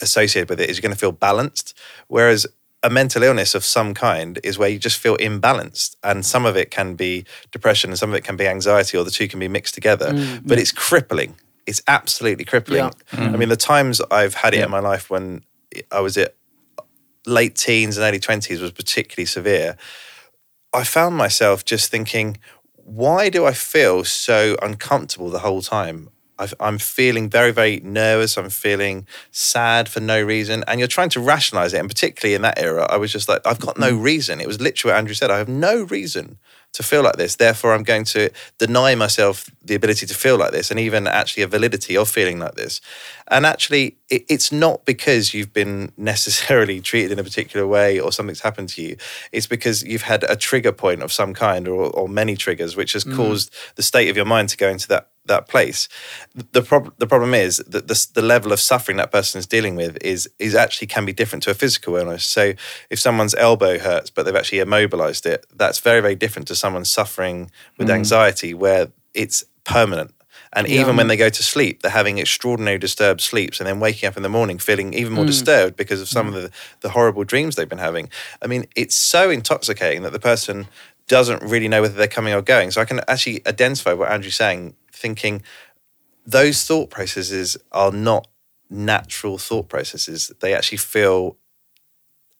associated with it is you're going to feel balanced whereas a mental illness of some kind is where you just feel imbalanced and some of it can be depression and some of it can be anxiety or the two can be mixed together mm, but it's crippling. It's absolutely crippling. Mm. I mean the times i've had it in my life when i was at late teens and early 20s was particularly severe i found myself just thinking why do i feel so uncomfortable the whole time? I've, i'm feeling very very nervous. I'm feeling sad for no reason. And you're trying to rationalize it. And particularly in that era i was just like i've got no mm-hmm. reason. It was literally what andrew said. I have no reason to feel like this. Therefore i'm going to deny myself the ability to feel like this and even actually a validity of feeling like this and actually it, it's not because you've been necessarily treated in a particular way or something's happened to you it's because you've had a trigger point of some kind or, or many triggers which has mm. caused the state of your mind to go into that that place. The problem the problem is that the, the level of suffering that person is dealing with is is actually can be different to a physical illness. So if someone's elbow hurts but they've actually immobilized it, that's very very different to someone suffering with mm. anxiety where it's permanent. And even when they go to sleep, they're having extraordinary disturbed sleeps and then waking up in the morning feeling even more mm. disturbed because of some mm. of the, the horrible dreams they've been having. I mean, it's so intoxicating that the person doesn't really know whether they're coming or going. So I can actually identify what Andrew's saying, thinking those thought processes are not natural thought processes. They actually feel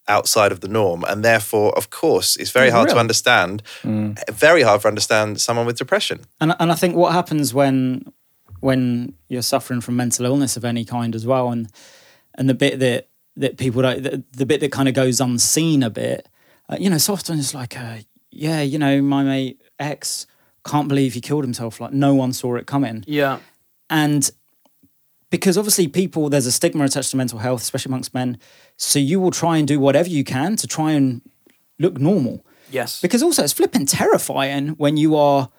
outside of the norm. And therefore, of course, it's very hard to Real. understand, very hard to understand someone with depression. And and I think what happens when when you're suffering from mental illness of any kind as well, and and the bit that that people don't, the, the bit that kind of goes unseen a bit, uh, you know, so often it's like, uh, yeah, you know, my mate X can't believe he killed himself. Like no one saw it coming, Yeah. and because obviously people there's a stigma attached to mental health, especially amongst men. So you will try and do whatever you can to try and look normal. Yes. Because also it's flipping terrifying when you are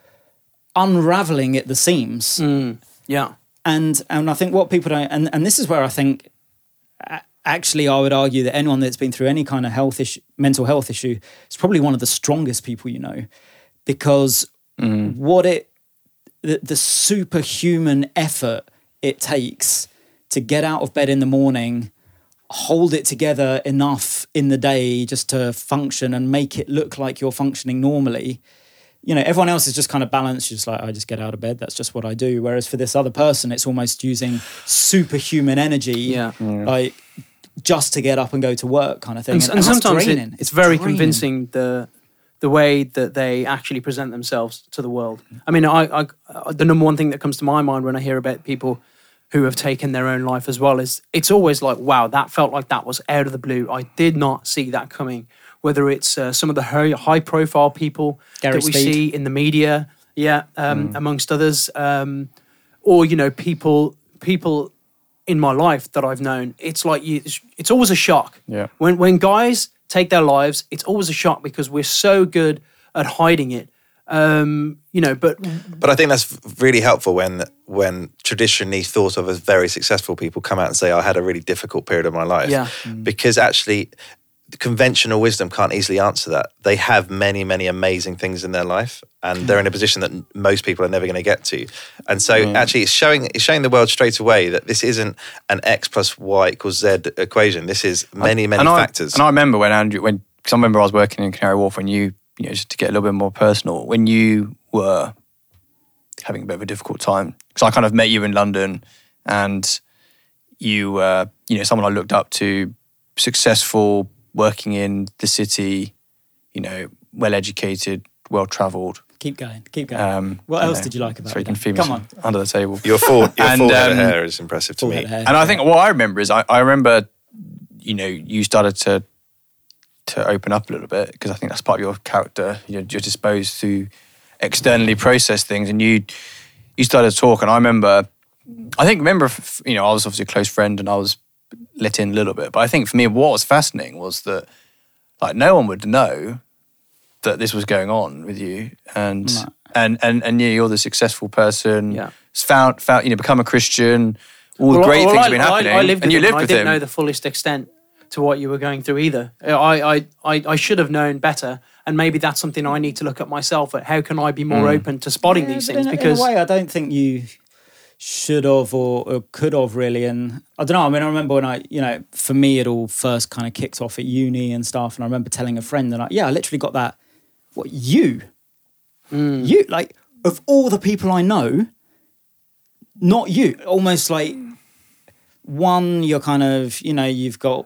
unraveling at the seams. Mm, yeah. And and I think what people don't and, and this is where I think actually I would argue that anyone that's been through any kind of health issue mental health issue is probably one of the strongest people you know. Because mm. what it the, the superhuman effort it takes to get out of bed in the morning hold it together enough in the day just to function and make it look like you're functioning normally. You know, everyone else is just kind of balanced, You're just like I just get out of bed, that's just what I do. Whereas for this other person, it's almost using superhuman energy, Yeah. like just to get up and go to work, kind of thing. and, And, and sometimes it- it's very draining. convincing the the way that they actually present themselves to the world. I mean, I, I the number one thing that comes to my mind when I hear about people who have taken their own life as well is it's always like, wow, that felt like that was out of the blue. I did not see that coming. Whether it's uh, some of the high, profile people Gary that we Speed. see in the media, yeah, um, amongst others, um, or you know, people people in my life that I've known, it's like you, it's always a shock. Yeah. When when guys take their lives, it's always a shock because we're so good at hiding it. Um, you know, but But I think that's really helpful when when traditionally thought of as very successful people come out and say, "I had a really difficult period of my life," Yeah. because actually. Conventional wisdom can't easily answer that. They have many, many amazing things in their life, and they're in a position that most people are never going to get to. And so, actually, it's showing it's showing the world straight away that this isn't an x plus y equals z equation. This is many, many and factors. I, and I remember when Andrew, when because I remember I was working in Canary Wharf when you, you know, just to get a little bit more personal, when you were having a bit of a difficult time. Because I kind of met you in London, and you, uh, you know, someone I looked up to, successful, working in the city, you know, well educated, well travelled. Keep going. Keep going. Um, what else know, did you like about so you it? can feed me Come on. under the table. Your full, your And, full head of um, hair is impressive to me. hair. And I think what I remember is I, I remember, you know, you started to to open up a little bit because I think that's part of your character. You're, you're disposed to externally process things, and you you started to talk. And I remember, I think remember, you know, I was obviously a close friend, and I was let in a little bit. But I think for me, what was fascinating was that like no one would know that this was going on with you, and No. and and and yeah, you're the successful person. Yeah. Found, found, you know, become a Christian. All the great well, things I, have been I- happening, I, lived and with you him, lived I didn't him. know the fullest extent to what you were going through either. I, I, I, I should have known better, and maybe that's something I need to look at myself. At how can I be more mm. open to spotting Yeah, these things? in, because in a way, I don't think you should have or, or could have really. And I don't know. I mean, I remember when I, you know, for me, it all first kind of kicked off at uni and stuff. And I remember telling a friend that, I, yeah, I literally got that. What you, you like of all the people I know, not you. Almost like one, you're kind of, you know, you've got,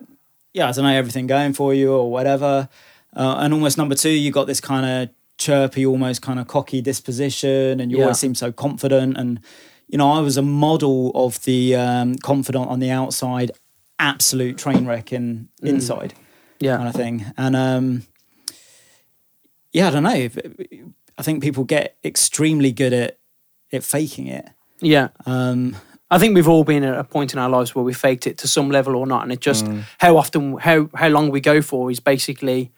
yeah, I don't know, everything going for you or whatever. Uh, and almost number two, you got this kind of chirpy, almost kind of cocky disposition, and you Yeah. always seem so confident. And you know, I was a model of the um, confident on the outside, absolute train wreck in inside, yeah, kind of thing. And um, yeah, I don't know. I think people get extremely good at at faking it. yeah. Um, I think we've all been at a point in our lives where we faked it to some level or not, and it just Mm. how often, how how long we go for is basically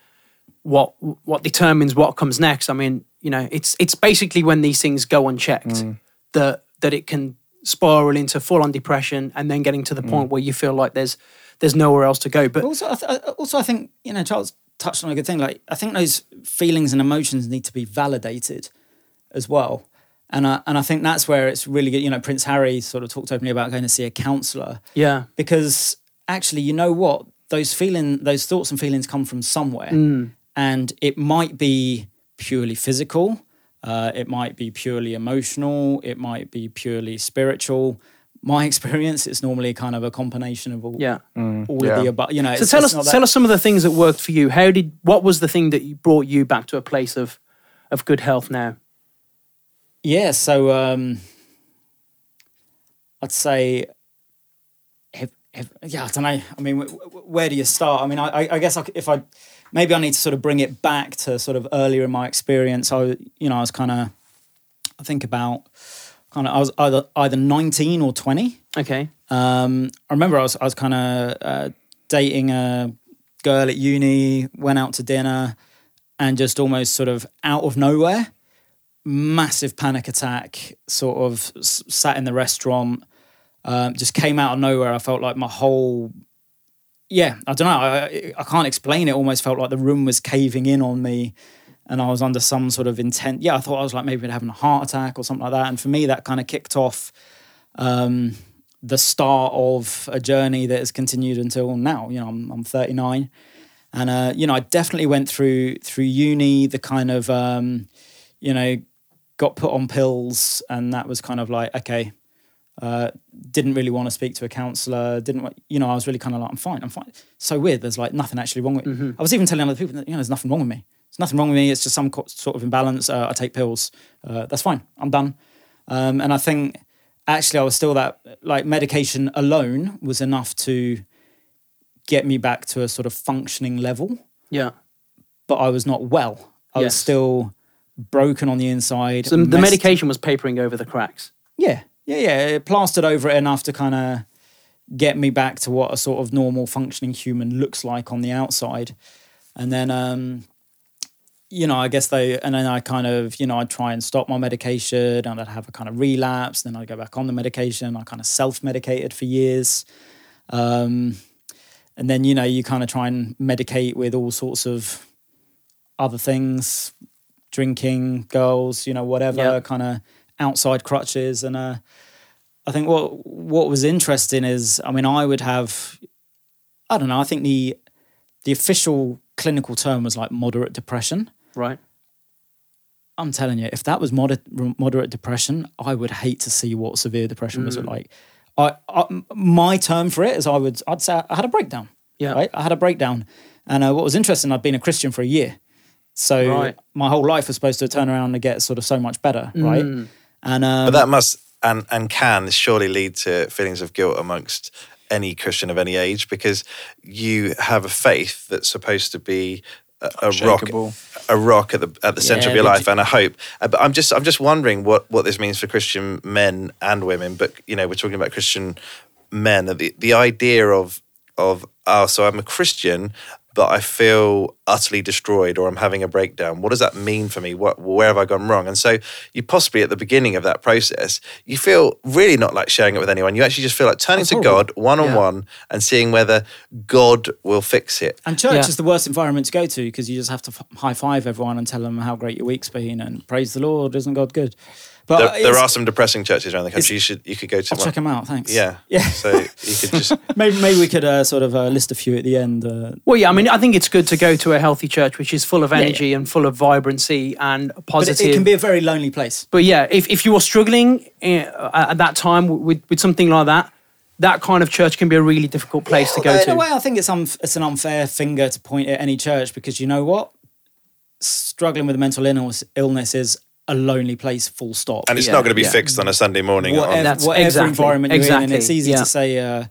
what what determines what comes next. I mean, you know, it's it's basically when these things go unchecked Mm. that that it can spiral into full on depression, and then getting Mm. to the point where you feel like there's there's nowhere else to go. But also, I th- also, I think you know Charles touched on a good thing. Like, I think those feelings and emotions need to be validated as well, and I, and I think that's where it's really good. You know, Prince Harry sort of talked openly about going to see a counsellor yeah, because actually, you know what, those feeling, those thoughts and feelings come from somewhere, and it might be purely physical. Uh, it might be purely emotional. It might be purely spiritual. My experience, it's normally kind of a combination of all, yeah. all yeah. of the above. You know, So tell us that- tell us some of the things that worked for you. How did what was the thing that brought you back to a place of of good health now? Yeah, so um, I'd say, if, if, yeah, I don't know. I mean, w- w- where do you start? I mean, I, I- I guess if I maybe I need to sort of bring it back to sort of earlier in my experience. I, you know, I was kind of, I think about kind of, I was either either nineteen or twenty. Okay. Um, I remember I was I was kind of uh, dating a girl at uni, went out to dinner, and just almost sort of out of nowhere, massive panic attack. Sort of s- sat in the restaurant, um, just came out of nowhere. I felt like my whole yeah, I don't know. I, I can't explain it. Almost felt like the room was caving in on me, and I was under some sort of intent. Yeah, I thought I was like maybe having a heart attack or something like that. And for me, that kind of kicked off um, the start of a journey that has continued until now. You know, I'm, I'm 39, and uh, you know, I definitely went through through uni the kind of um, you know got put on pills, and that was kind of like okay. Uh, didn't really want to speak to a counselor. Didn't want, you know? I was really kind of like, I'm fine. I'm fine. So weird. There's like nothing actually wrong with me. I was even telling other people that you know, there's nothing wrong with me. There's nothing wrong with me. It's just some co- sort of imbalance. Uh, I take pills. Uh, that's fine. I'm done. Um, and I think actually I was still that like medication alone was enough to get me back to a sort of functioning level, Yeah. but I was not well. I was still broken on the inside. So the messed- medication was papering over the cracks. yeah, yeah, yeah. It plastered over it enough to kind of get me back to what a sort of normal functioning human looks like on the outside. And then, um, you know, I guess they, and then I kind of, you know, I'd try and stop my medication and I'd have a kind of relapse. Then I'd go back on the medication. I kind of self medicated for years. Um, and then, you know, you kind of try and medicate with all sorts of other things, drinking, girls, you know, whatever Yeah. kind of outside crutches. And uh, I think what what was interesting is, I mean, I would have, I don't know, I think the the official clinical term was like moderate depression. Right. I'm telling you, if that was moderate, moderate depression, I would hate to see what severe depression was like. I, I, my term for it is I would, I'd say I had a breakdown. Yeah. right? I had a breakdown, and uh, what was interesting, I'd been a Christian for a year, so Right. my whole life was supposed to turn around and get sort of so much better, right? And um, But that must and and can surely lead to feelings of guilt amongst any Christian of any age because you have a faith that's supposed to be a, a rock, a rock at the at the center Yeah, of your but life and a hope. Uh, But I'm just I'm just wondering what what this means for Christian men and women. But you know, we're talking about Christian men. The the idea of of oh, so I'm a Christian, but I feel utterly destroyed, or I'm having a breakdown. What does that mean for me? What where have I gone wrong? And so you possibly at the beginning of that process, you feel really not like sharing it with anyone. You actually just feel like turning to horrible. God one on one and seeing whether God will fix it. And church Yeah. is the worst environment to go to because you just have to f- high five everyone and tell them how great your week's been and praise the Lord, isn't God good? But There, there are some depressing churches around the country. You should you could go to I'll one. check them out. Thanks. Yeah, yeah. So you could just maybe maybe we could uh, sort of uh, list a few at the end. Uh, Well, yeah, I mean, I think it's good to go to a healthy church which is full of yeah. energy and full of vibrancy and positive. but it, it can be a very lonely place. But yeah, if, if you are struggling uh, at that time with, with something like that, that kind of church can be a really difficult place to go Although to. In a way, I think it's un- it's an unfair finger to point at any church because you know what, struggling with mental illness illness is a lonely place. Full stop. and it's Yeah, not going to be yeah. fixed on a Sunday morning. whatever, on- That's- whatever exactly, environment you're in, and it's easy yeah. to say, uh,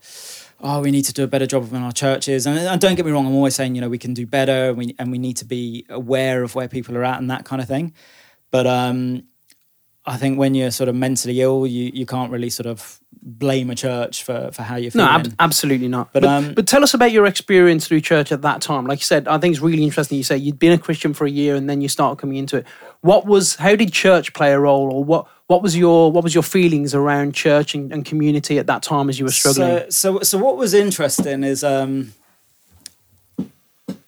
"Oh, we need to do a better job in our churches." And, and don't get me wrong, I'm always saying, you know, we can do better, and we and we need to be aware of where people are at and that kind of thing. But um, I think when you're sort of mentally ill, you you can't really sort of blame a church for for how you're No, feeling. ab- absolutely not. But, But, um, but tell us about your experience through church at that time. Like you said, I think it's really interesting. You say you'd been a Christian for a year and then you started coming into it. What was? How did church play a role, or what? What was your What was your feelings around church and, and community at that time as you were struggling? So, so, so what was interesting is, um,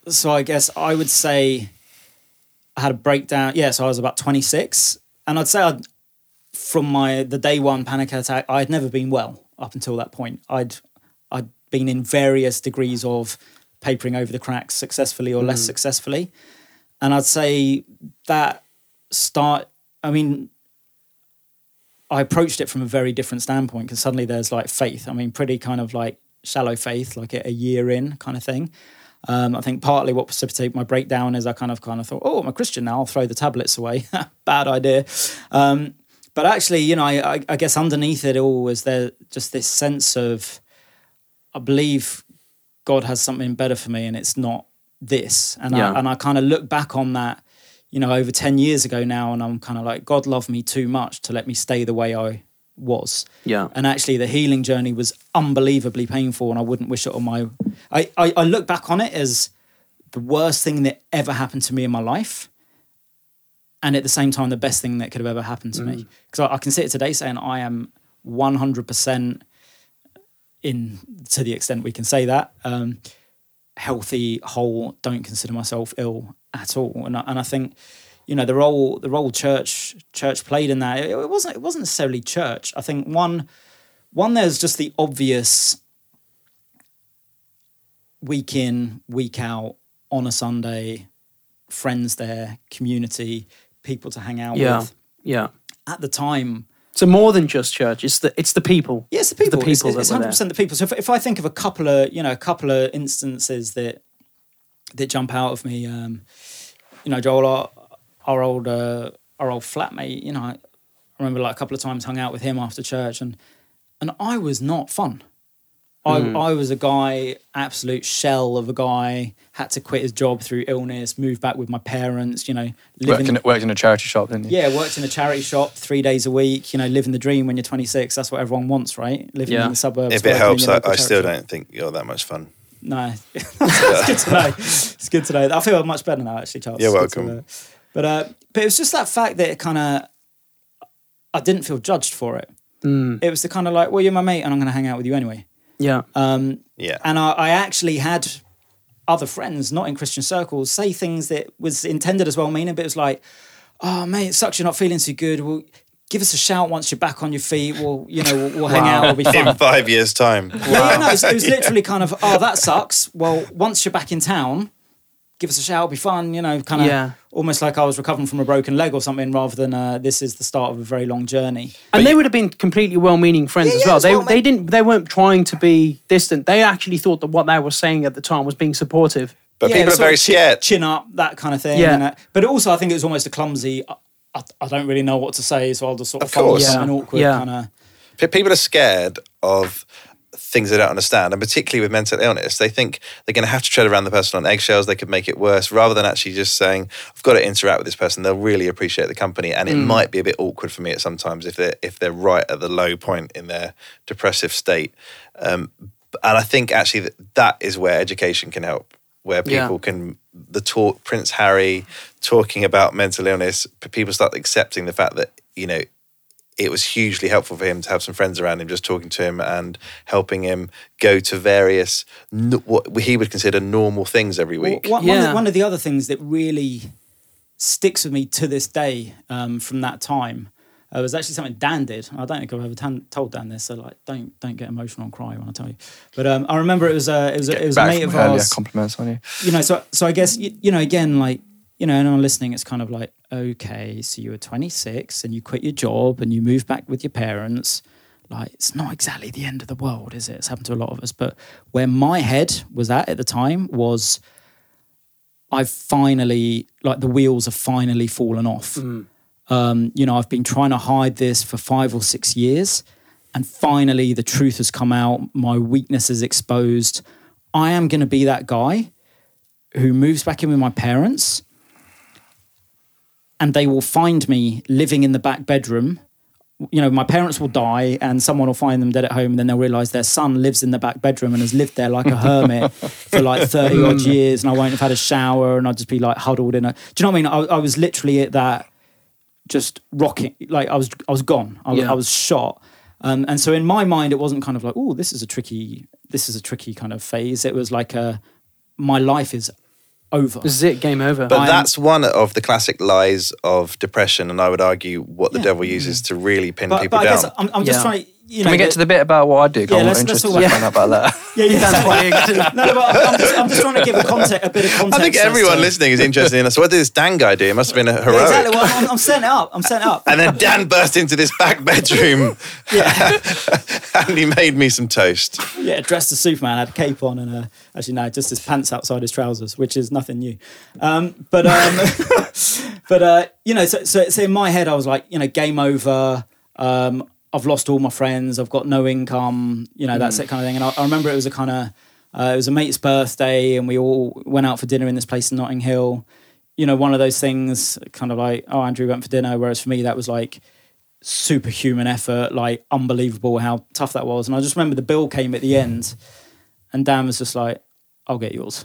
so I guess I would say I had a breakdown. Yeah, so I was about 26, and I'd say I'd, from my the day one panic attack, I'd never been well up until that point. I'd I'd been in various degrees of papering over the cracks successfully or less successfully, and I'd say that start. I mean, I approached it from a very different standpoint because suddenly there's like faith. I mean, pretty kind of like shallow faith, like a, year in kind of thing. Um, I think partly what precipitated my breakdown is I kind of kind of thought, oh, I'm a Christian now. I'll throw the tablets away. Bad idea. Um, but actually, you know, I, I, I guess underneath it all was there just this sense of, I believe God has something better for me, and it's not this. And Yeah. I, and I kind of look back on that, you know, over ten years ago now, and I'm kind of like, God loved me too much to let me stay the way I was. Yeah. And actually, the healing journey was unbelievably painful, and I wouldn't wish it on my. I, I, I look back on it as the worst thing that ever happened to me in my life, and at the same time, the best thing that could have ever happened to me. Because I, I can sit today saying I am one hundred percent in to the extent we can say that um, healthy, whole. Don't consider myself ill at all, and I, and I think you know the role the role church church played in that it, it wasn't it wasn't necessarily church i think one one there's just the obvious week in week out on a sunday friends there community people to hang out Yeah. with Yeah. at the time So more than just church, it's the it's the people. Yes, the people. the people it's, it's that 100% the people. So if, if I think of a couple of, you know, a couple of instances that that jump out of me, um, you know, Joel, our, our old uh, our old flatmate, you know, I remember like a couple of times hung out with him after church, and and I was not fun. I, I was a guy, absolute shell of a guy, had to quit his job through illness, move back with my parents, you know, living, Worked in, worked in a charity shop, didn't you? yeah, worked in a charity shop three days a week. You know, living the dream when you're 26. That's what everyone wants, right? Living Yeah. in the suburbs. if it helps, I, I still charity don't think you're that much fun. Shop. No, it's good to know. It's good to know. I feel much better now, actually, Charles. You're It's welcome. But uh, but it was just that fact that it kind of, I didn't feel judged for it. It was the kind of like, well, you're my mate, and I'm going to hang out with you anyway. Yeah. Um, Yeah. and I, I actually had other friends, not in Christian circles, say things that was intended as well meaning, but it was like, oh, mate, it sucks you're not feeling too good. Well, give us a shout once you're back on your feet. We'll, you know, we'll, we'll hang out. It'll be fun. In five years' time. Yeah, yeah, no, it was, it was literally kind of, oh, that sucks. Well, once you're back in town, give us a shout, it'll be fun, you know, kind of Yeah. almost like I was recovering from a broken leg or something, rather than uh, this is the start of a very long journey. And they would have been completely well-meaning friends Yeah, as well. it's They well they meant. didn't they weren't trying to be distant. They actually thought that what they were saying at the time was being supportive. But Yeah, people are sort of very chin- Chin up, that kind of thing. Yeah. And, uh, but also, I think it was almost a clumsy. I, I, I don't really know what to say, so I'll just sort of, Of follow course. some Yeah. awkward Yeah. kind of. People are scared of things they don't understand, and particularly with mental illness, they think they're going to have to tread around the person on eggshells. They could make it worse, rather than actually just saying, "I've got to interact with this person." They'll really appreciate the company, and it might be a bit awkward for me at sometimes if they're if they're right at the low point in their depressive state. Um, and I think actually that, that is where education can help, where Yeah. people can the talk Prince Harry talking about mental illness. People start accepting the fact that you know it was hugely helpful for him to have some friends around him just talking to him and helping him go to various what he would consider normal things every week. one, one, Yeah. of, one of the other things that really sticks with me to this day um, from that time uh, was actually something Dan did. I don't think I've ever tan- told Dan this, so like, don't don't get emotional and cry when I tell you. But um, I remember it was a it was a, it was a mate from of earlier ours. compliments on you. you know, so so I guess you, you know again like you know, anyone listening, it's kind of like okay, so you were 26 and you quit your job and you moved back with your parents. Like it's not exactly the end of the world, is it? It's happened to a lot of us. But where my head was at at the time was, I've finally like the wheels have finally fallen off. Um, you know, I've been trying to hide this for five or six years, and finally the truth has come out. My weakness is exposed. I am going to be that guy who moves back in with my parents, and they will find me living in the back bedroom. You know, my parents will die, and someone will find them dead at home, and then they'll realize their son lives in the back bedroom and has lived there like a hermit for like 30 odd years, and I won't have had a shower, and I'll just be like huddled in a. Do you know what I mean? I, I was literally at that just rocking like I was I was gone. I, Yeah. I was shot. Um, and so in my mind it wasn't kind of like, oh, this is a tricky this is a tricky kind of phase. It was like a my life is over. This is it, game over. But I'm- that's one of the classic lies of depression, and I would argue what the Yeah. devil uses to really pin but, people but I down. guess I'm, I'm just Yeah. trying to you Can we get the- to the bit about what I do? Yeah, I'm let's- interested let's to talk find out about that. yeah, yeah. no, no, but I'm just, I'm just trying to give a context, a bit of context. I think everyone to- listening is interested in this. What did this Dan guy do? It must have been a Yeah, exactly. Well, I'm, I'm setting it up. I'm setting it up. And then Dan burst into this back bedroom yeah, and he made me some toast. yeah. Dressed as Superman, had a cape on, and uh, actually no, just his pants outside his trousers, which is nothing new. Um, but um, but uh, you know, so, so so in my head, I was like, you know, game over. Um, I've lost all my friends. I've got no income. You know, that's it kind of thing. And I, I remember it was a kind of uh, it was a mate's birthday, and we all went out for dinner in this place in Notting Hill. You know, one of those things, kind of like, oh, Andrew went for dinner. Whereas for me, that was like superhuman effort, like unbelievable how tough that was. And I just remember the bill came at the end, and Dan was just like, "I'll get yours,"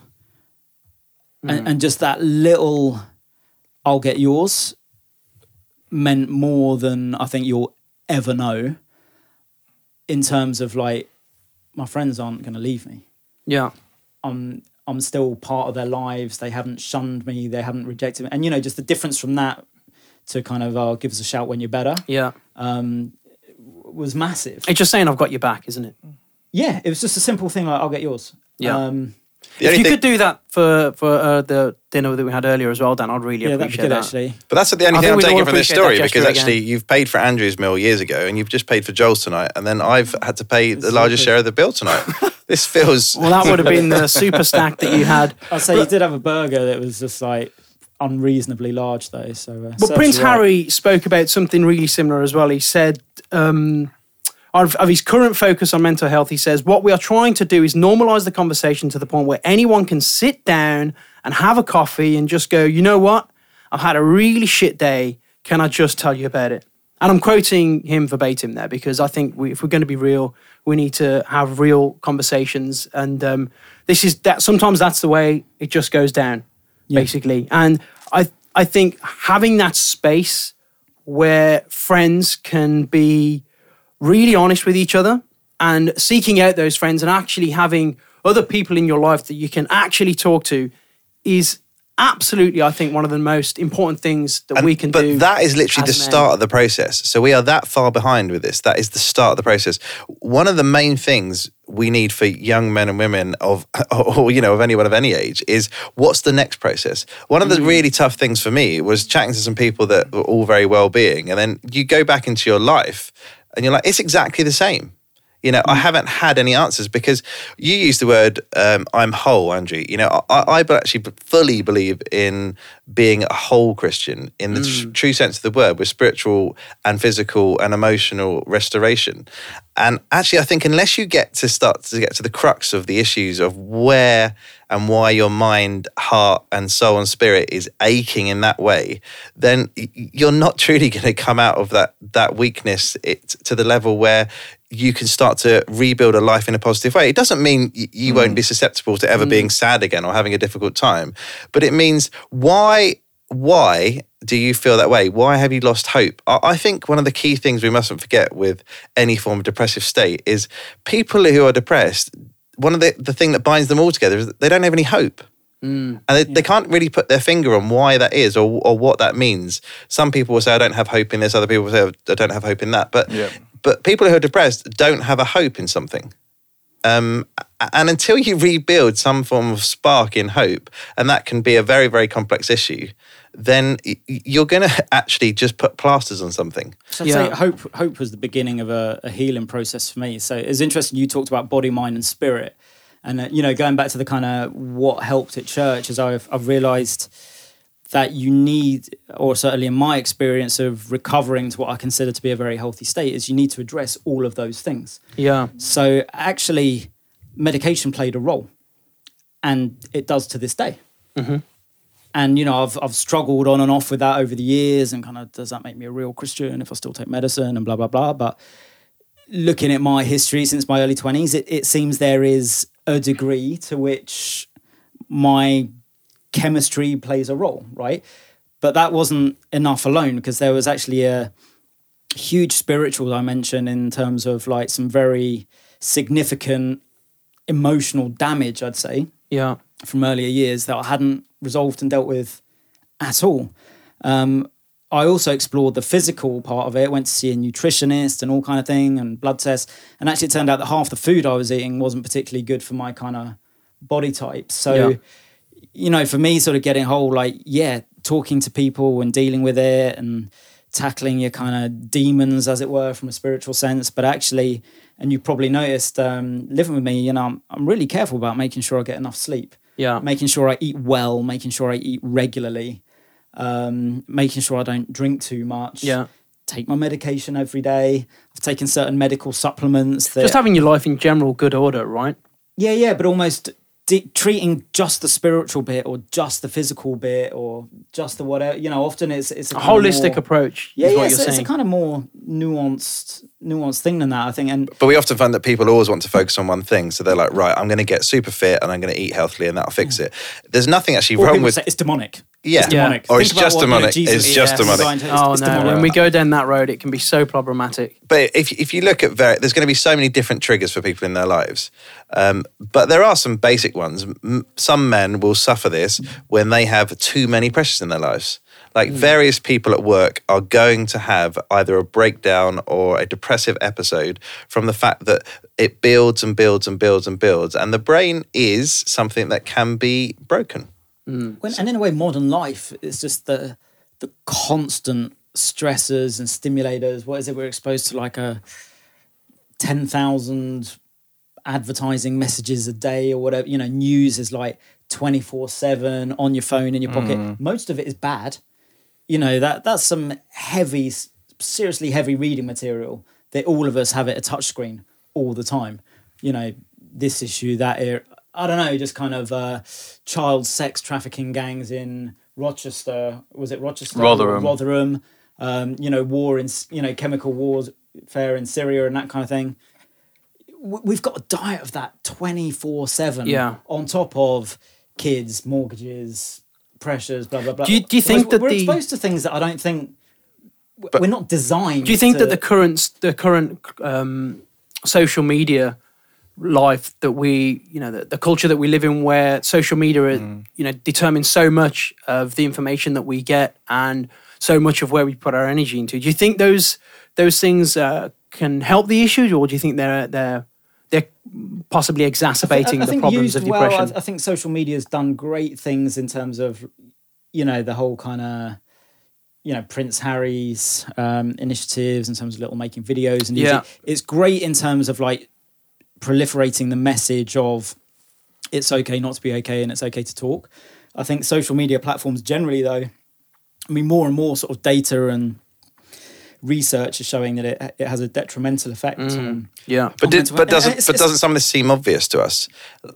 and, and just that little "I'll get yours" meant more than I think you'll ever know. In terms of like, my friends aren't going to leave me. yeah. I'm I'm still part of their lives. They haven't shunned me. They haven't rejected me. And you know, just the difference from that to kind of oh, give us a shout when you're better Yeah. um, was massive. It's just saying I've got your back, isn't it? Yeah, it was just a simple thing like I'll get yours. Yeah. Um, The If you thing, could do that for for uh, the dinner that we had earlier as well, Dan, I'd really yeah, appreciate good that. actually. but that's the only I thing think I'm taking from this story gesture because again. actually you've paid for Andrew's meal years ago and you've just paid for Joel's tonight, and then I've had to pay the largest share of the bill tonight. this feels. Well, that would have been the super stack that you had. I'd say you did have a burger that was just like unreasonably large though. So, uh, But Prince right. Harry spoke about something really similar as well. He said, um, of, of his current focus on mental health, he says, What we are trying to do is normalize the conversation to the point where anyone can sit down and have a coffee and just go, You know what? I've had a really shit day. Can I just tell you about it? And I'm quoting him verbatim there because I think we, if we're going to be real, we need to have real conversations. And um, this is that sometimes that's the way it just goes down, basically. And I, I think having that space where friends can be really honest with each other and seeking out those friends and actually having other people in your life that you can actually talk to is absolutely, I think, one of the most important things that And- we can but do. But that is literally the start of the process. So we are that far behind with this. That is the start of the process. One of the main things we need for young men and women of, or you know, of anyone of any age, is what's the next process. One of the mm. really tough things for me was chatting to some people that were all very well-being, and then you go back into your life, and you're like, it's exactly the same. You know, I haven't had any answers because you use the word um, "I'm whole," Andrew. You know, I, I actually fully believe in being a whole Christian in the tr- true sense of the word, with spiritual and physical and emotional restoration. And actually, I think unless you get to start to get to the crux of the issues of where and why your mind, heart, and soul and spirit is aching in that way, then you're not truly going to come out of that that weakness it, to the level where you can start to rebuild a life in a positive way. It doesn't mean you mm. won't be susceptible to ever mm. being sad again or having a difficult time, but it means why why do you feel that way? Why have you lost hope? I I think one of the key things we mustn't forget with any form of depressive state is people who are depressed. One of the the thing that binds them all together is that they don't have any hope. And they, they can't really put their finger on why that is or, or what that means. Some people will say, I don't have hope in this. Other people will say, I don't have hope in that. But, Yeah. but people who are depressed don't have a hope in something. Um, and until you rebuild some form of spark in hope, and that can be a very, very complex issue, then y- y- you're going to actually just put plasters on something. So I'd Yeah. say hope hope was the beginning of a, a healing process for me. So it's interesting you talked about body, mind, and spirit, and uh, you know going back to the kind of what helped at church, as I've I've realised that you need, or certainly in my experience of recovering to what I consider to be a very healthy state, is you need to address all of those things. yeah, So actually, medication played a role, and it does to this day. And you know, I've I've struggled on and off with that over the years, and kind of does that make me a real Christian if I still take medicine and blah blah blah. But looking at my history since my early twenties, it, it seems there is a degree to which my chemistry plays a role, right? But that wasn't enough alone because there was actually a huge spiritual dimension in terms of like some very significant emotional damage, I'd say, yeah, from earlier years that I hadn't resolved and dealt with at all. Um, I also explored the physical part of it, went to see a nutritionist and all kind of thing and blood tests. And actually it turned out that half the food I was eating wasn't particularly good for my kind of body type. So, Yeah. you know, for me, sort of getting whole, like, yeah, talking to people and dealing with it and tackling your kind of demons, as it were, from a spiritual sense. But actually, and you probably noticed um, living with me, you know, I'm, I'm really careful about making sure I get enough sleep yeah, making sure I eat well, making sure I eat regularly, um, making sure I don't drink too much. yeah. Take my medication every day. I've taken certain medical supplements that Just having your life in general good order, right? yeah, yeah, but almost de- treating just the spiritual bit or just the physical bit or just the whatever. You know, often it's it's a, A holistic more- approach. Yeah, is yeah, what it's, you're it's a kind of more nuanced nuanced thing than that, I think. And But we often find that people always want to focus on one thing. So they're like, right, I'm going to get super fit and I'm going to eat healthily and that'll fix hmm. it. There's nothing actually or wrong with say it's demonic. Yeah. It's demonic. Or Think it's just what, you know, demonic. Jesus It's just is demonic. designed it's- Oh it's no! demonic. When we go down that road, it can be so problematic. But if if you look at very, there's going to be so many different triggers for people in their lives. Um, but there are some basic ones. Some men will suffer this when they have too many pressures in their lives. Like various people at work are going to have either a breakdown or a depressive episode from the fact that it builds and builds and builds and builds, and the brain is something that can be broken. Mm. When, and in a way, modern life is just the the constant stressors and stimulators. What is it? We're exposed to like a ten thousand advertising messages a day or whatever. You know, news is like twenty four seven on your phone in your pocket. Mm. Most of it is bad. You know that that's some heavy, seriously heavy reading material that all of us have at a touchscreen all the time. You know, this issue, that I don't know, just kind of uh, child sex trafficking gangs in Rochester. Was it Rochester? Rotherham. Rotherham. Um, you know, war in you know chemical wars fair in Syria and that kind of thing. We've got a diet of that twenty four seven. Yeah. On top of kids, mortgages, pressures, blah blah blah. Do you- do you think We're- that we're the- exposed to things that I don't think but we're not designed? Do you think to, that the current the current um, social media life that we, you know, the, the culture that we live in, where social media, Mm. you know, determines so much of the information that we get and so much of where we put our energy into. Do you think those those things uh, can help the issue, or do you think they're they're they're possibly exacerbating I the problems of well, depression? I, I think social media has done great things in terms of, you know, the whole kind of, you know, Prince Harry's um, initiatives in terms of little making videos and Yeah. It's great in terms of like proliferating the message of it's okay not to be okay and it's okay to talk. I think social media platforms generally, though, I mean, more and more sort of data and research is showing that it, it has a detrimental effect mm. on yeah, But, did, but doesn't It's- but it's- doesn't some of this seem obvious to us?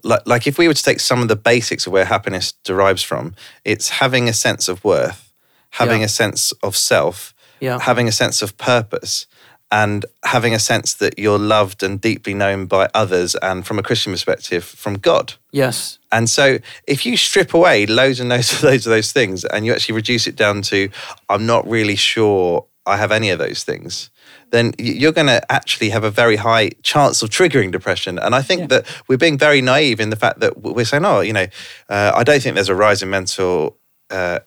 Like, like if we were to take some of the basics of where happiness derives from, it's having a sense of worth, having Yeah. a sense of self, Yeah. having a sense of purpose, and having a sense that you're loved and deeply known by others, and from a Christian perspective, from God. yes, And so, if you strip away loads and loads of loads of those things, and you actually reduce it down to, I'm not really sure I have any of those things, then you're going to actually have a very high chance of triggering depression. And I think Yeah. that we're being very naive in the fact that we're saying, oh, you know, uh, I don't think there's a rise in mental. Uh,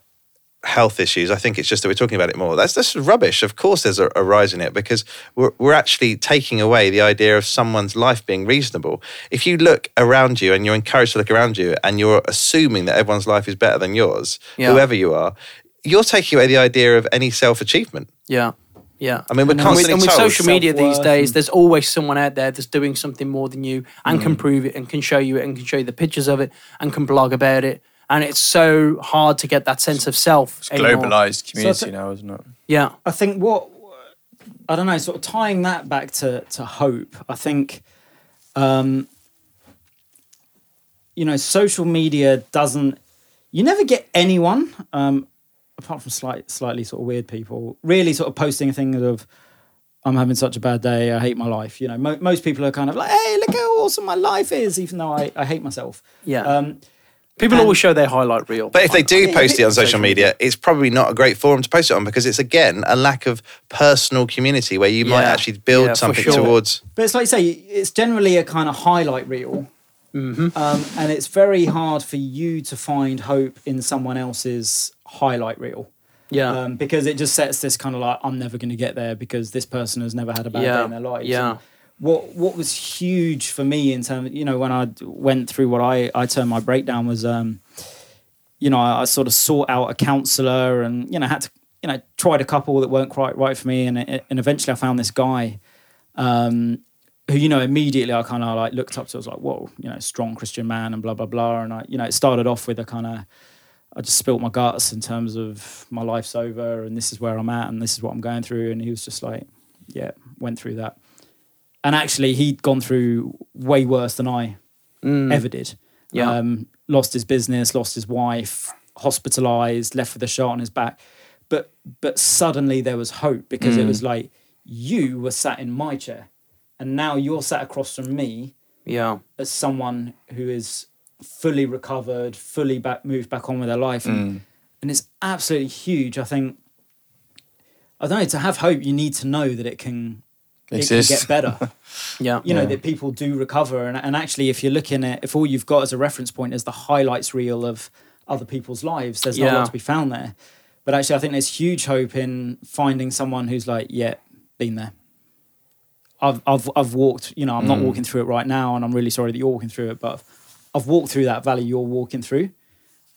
health issues. I think it's just that we're talking about it more. That's that's rubbish. Of course, there's a, a rise in it because we're we're actually taking away the idea of someone's life being reasonable. If you look around you and you're encouraged to look around you and you're assuming that everyone's life is better than yours, Yeah. whoever you are, you're taking away the idea of any self achievement. yeah, yeah. I mean, we're And then And with, and with told. social media these days, and- there's always someone out there that's doing something more than you and Mm. can prove it and can show you it and can show you the pictures of it and can blog about it. And it's so hard to get that sense of self. It's anymore. globalized community So- now, isn't it? Yeah, I think what I don't know, sort of tying that back to to hope. I think, um, you know, social media doesn't. You never get anyone, um, apart from slight, slightly sort of weird people, really sort of posting things of. I'm having such a bad day. I hate my life. You know, mo- most people are kind of like, "Hey, look how awesome my life is," even though I, I hate myself. yeah. Um, People and- always show their highlight reel. But if they do post it on social social media, it's probably not a great forum to post it on because it's again a lack of personal community where you might Yeah. actually build Yeah, for something sure. towards. But it's like you say, it's generally a kind of highlight reel. Um, and it's very hard for you to find hope in someone else's highlight reel. yeah, Um, because it just sets this kind of like, I'm never going to get there because this person has never had a bad Yeah, day in their lives. yeah. What what was huge for me in terms, you know, when I went through what I I termed my breakdown was, um, you know, I, I sort of sought out a counselor and you know had to, you know, tried a couple that weren't quite right for me, and and eventually I found this guy, um, who you know immediately I kind of like looked up to. I was like, whoa, you know, strong Christian man and blah blah blah, and I you know it started off with a kind of. I just spilt my guts in terms of my life's over and this is where I'm at and this is what I'm going through. And he was just like, yeah, went through that. And actually, he'd gone through way worse than I ever did. Mm. Yeah. Um, lost his business, lost his wife, hospitalized, left with a shot on his back. But but suddenly there was hope because it Mm. was like you were sat in my chair, and now you're sat across from me yeah, as someone who is fully recovered, fully back moved back on with their life, and, and it's absolutely huge. I think I don't know to have hope. You need to know that it can it can get better. yeah, you know that people do recover, and, and actually, if you're looking at if all you've got as a reference point is the highlights reel of other people's lives, there's not a lot to be found there. But actually, I think there's huge hope in finding someone who's like, yeah, been there. I've I've I've walked. You know, I'm not hmm. walking through it right now, and I'm really sorry that you're walking through it. But I've walked through that valley you're walking through,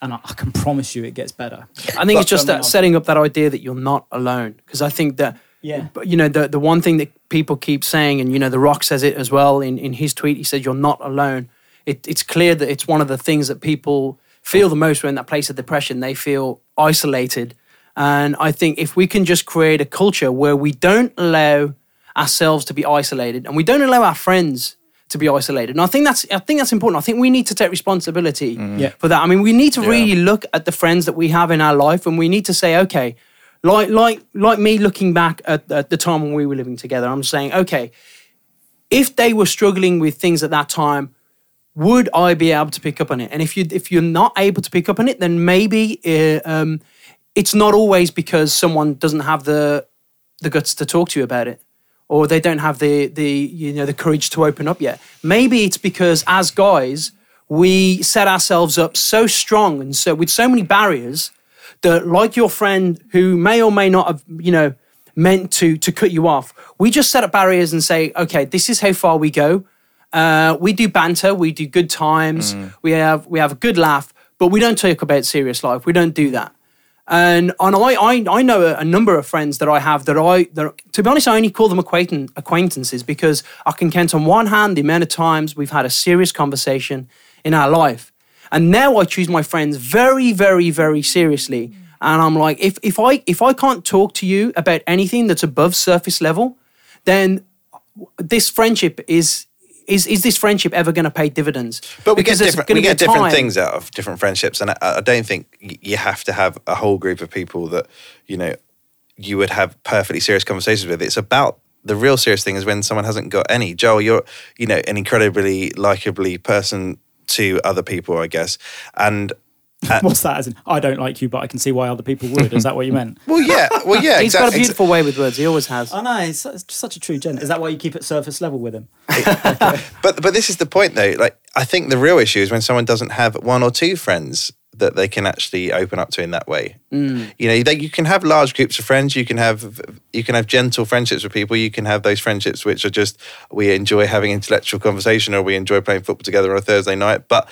and I, I can promise you, it gets better. I think But- it's just that setting up that idea that you're not alone. Because I think that, Yeah. but, you know, the the one thing that people keep saying, and you know, The Rock says it as well in in his tweet. He said, "You're not alone." It, it's clear that it's one of the things that people feel the most when in that place of depression. They feel isolated, and I think if we can just create a culture where we don't allow ourselves to be isolated, and we don't allow our friends to be isolated, and I think that's I think that's important. I think we need to take responsibility mm. Yeah. for that. I mean, we need to Yeah. really look at the friends that we have in our life, and we need to say, okay, like like like me looking back at, at the time when we were living together, I'm saying, okay, if they were struggling with things at that time, would I be able to pick up on it? And if you if you're not able to pick up on it, then maybe uh, um, it's not always because someone doesn't have the the guts to talk to you about it, or they don't have the the you know the courage to open up yet. Maybe it's because as guys we set ourselves up so strong and so with so many barriers that like your friend who may or may not have you know meant to to cut you off, we just set up barriers and say, okay, this is how far we go. Uh, we do banter, we do good times, we have we have a good laugh, but we don't talk about serious life. We don't do that. And and I I, I know a, a number of friends that I have that I that to be honest I only call them acquaintan- acquaintances because I can count on one hand the amount of times we've had a serious conversation in our life. And now I choose my friends very very very seriously. And I'm like if if I if I can't talk to you about anything that's above surface level, then this friendship is is is this friendship ever going to pay dividends? But we Because get different, we get different time- things out of different friendships, and I, I don't think you have to have a whole group of people that you know you would have perfectly serious conversations with. It's about the real serious thing is when someone hasn't got any. Joel, you're you know an incredibly likably person to other people, I guess, and. Uh, What's that? As in, I don't like you, but I can see why other people would. Is that what you meant? Well, yeah, well, yeah. He's got a beautiful way with words. He always has. I know. It's, it's such a true gent. Is that why you keep it surface level with him? But but this is the point though. Like I think the real issue is when someone doesn't have one or two friends that they can actually open up to in that way. Mm. You know, they, you can have large groups of friends. You can have you can have gentle friendships with people. You can have those friendships which are just we enjoy having intellectual conversation or we enjoy playing football together on a Thursday night. But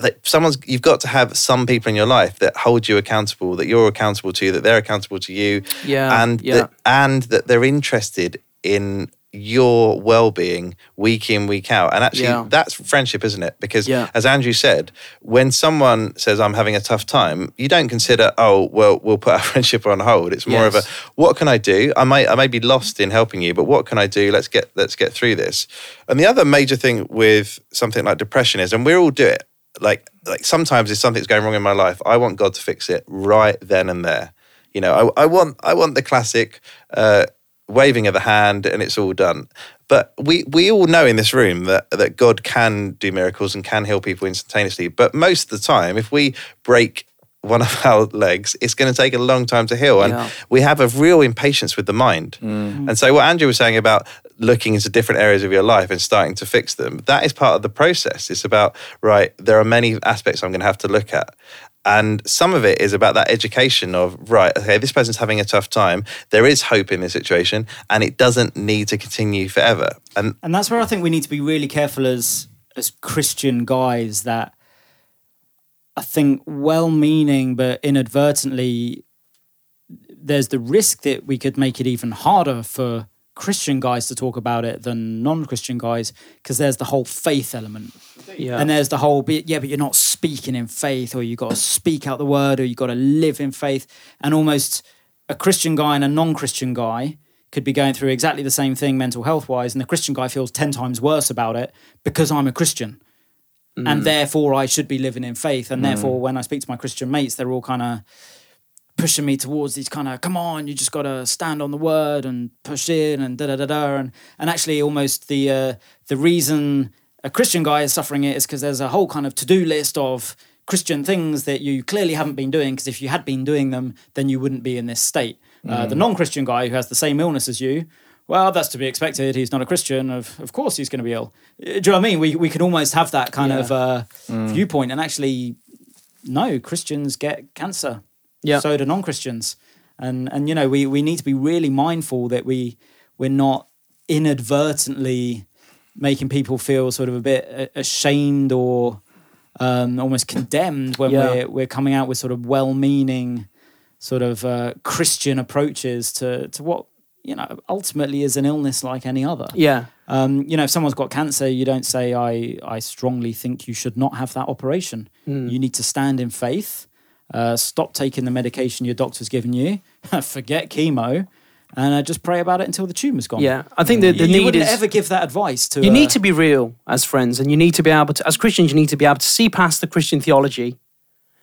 that someone's you've got to have some people in your life that hold you accountable, that you're accountable to, that they're accountable to you, Yeah, and yeah. that and that they're interested in your well-being week in week out. And actually Yeah. that's friendship isn't it? Because Yeah. as andrew said when someone says i'm having a tough time you don't consider oh well we'll put our friendship on hold. It's more of a what can i do? I may i may be lost in helping you but what can i do? Let's get let's get through this. And the other major thing with something like depression is and we all do it like like sometimes if something's going wrong in my life i want god to fix it right then and there. You know i, I want i want the classic uh waving of the hand and it's all done. But we we all know in this room that that God can do miracles and can heal people instantaneously. But most of the time, if we break one of our legs, it's going to take a long time to heal. And Yeah. we have a real impatience with the mind. Mm. Mm. And so what Andrew was saying about looking into different areas of your life and starting to fix them, that is part of the process. It's about, right, there are many aspects I'm going to have to look at. And some of it is about that education of, right, okay, this person's having a tough time. There is hope in this situation and it doesn't need to continue forever. And And that's where I think we need to be really careful as as Christian guys that I think well-meaning but inadvertently there's the risk that we could make it even harder for Christian guys to talk about it than non-Christian guys because there's the whole faith element. Yeah. And there's the whole yeah, but you're not speaking in faith, or you've got to speak out the word, or you've got to live in faith. And almost a Christian guy and a non Christian guy could be going through exactly the same thing mental health wise, and the Christian guy feels 10 times worse about it because I'm a Christian. And mm. therefore, I should be living in faith. And mm. therefore, when I speak to my Christian mates, they're all kind of pushing me towards these kind of come on you just got to stand on the word and push in and da da da da and and actually almost the uh, the reason a Christian guy is suffering it is because there's a whole kind of to do list of Christian things that you clearly haven't been doing because if you had been doing them then you wouldn't be in this state. Uh, the non-Christian guy who has the same illness as you. Well, that's to be expected. He's not a Christian. Of of course, he's going to be ill. Uh, Do you know what I mean? We we can almost have that kind Yeah. of uh, viewpoint, and actually, no, Christians get cancer Yeah. so do non-Christians. And and you know, we we need to be really mindful that we we're not inadvertently making people feel sort of a bit ashamed or um, almost condemned when Yeah. we're we're coming out with sort of well-meaning sort of uh, Christian approaches to to what you know ultimately is an illness like any other. yeah. Um, you know, if someone's got cancer, you don't say, I, I strongly think you should not have that operation. You need to stand in faith, uh, stop taking the medication your doctor's given you, forget chemo, and uh, just pray about it until the tumor's gone. Yeah. I think that the you, you wouldn't is ever give that advice to. you uh, need to be real as friends, and you need to be able to, as Christians, you need to be able to see past the Christian theology,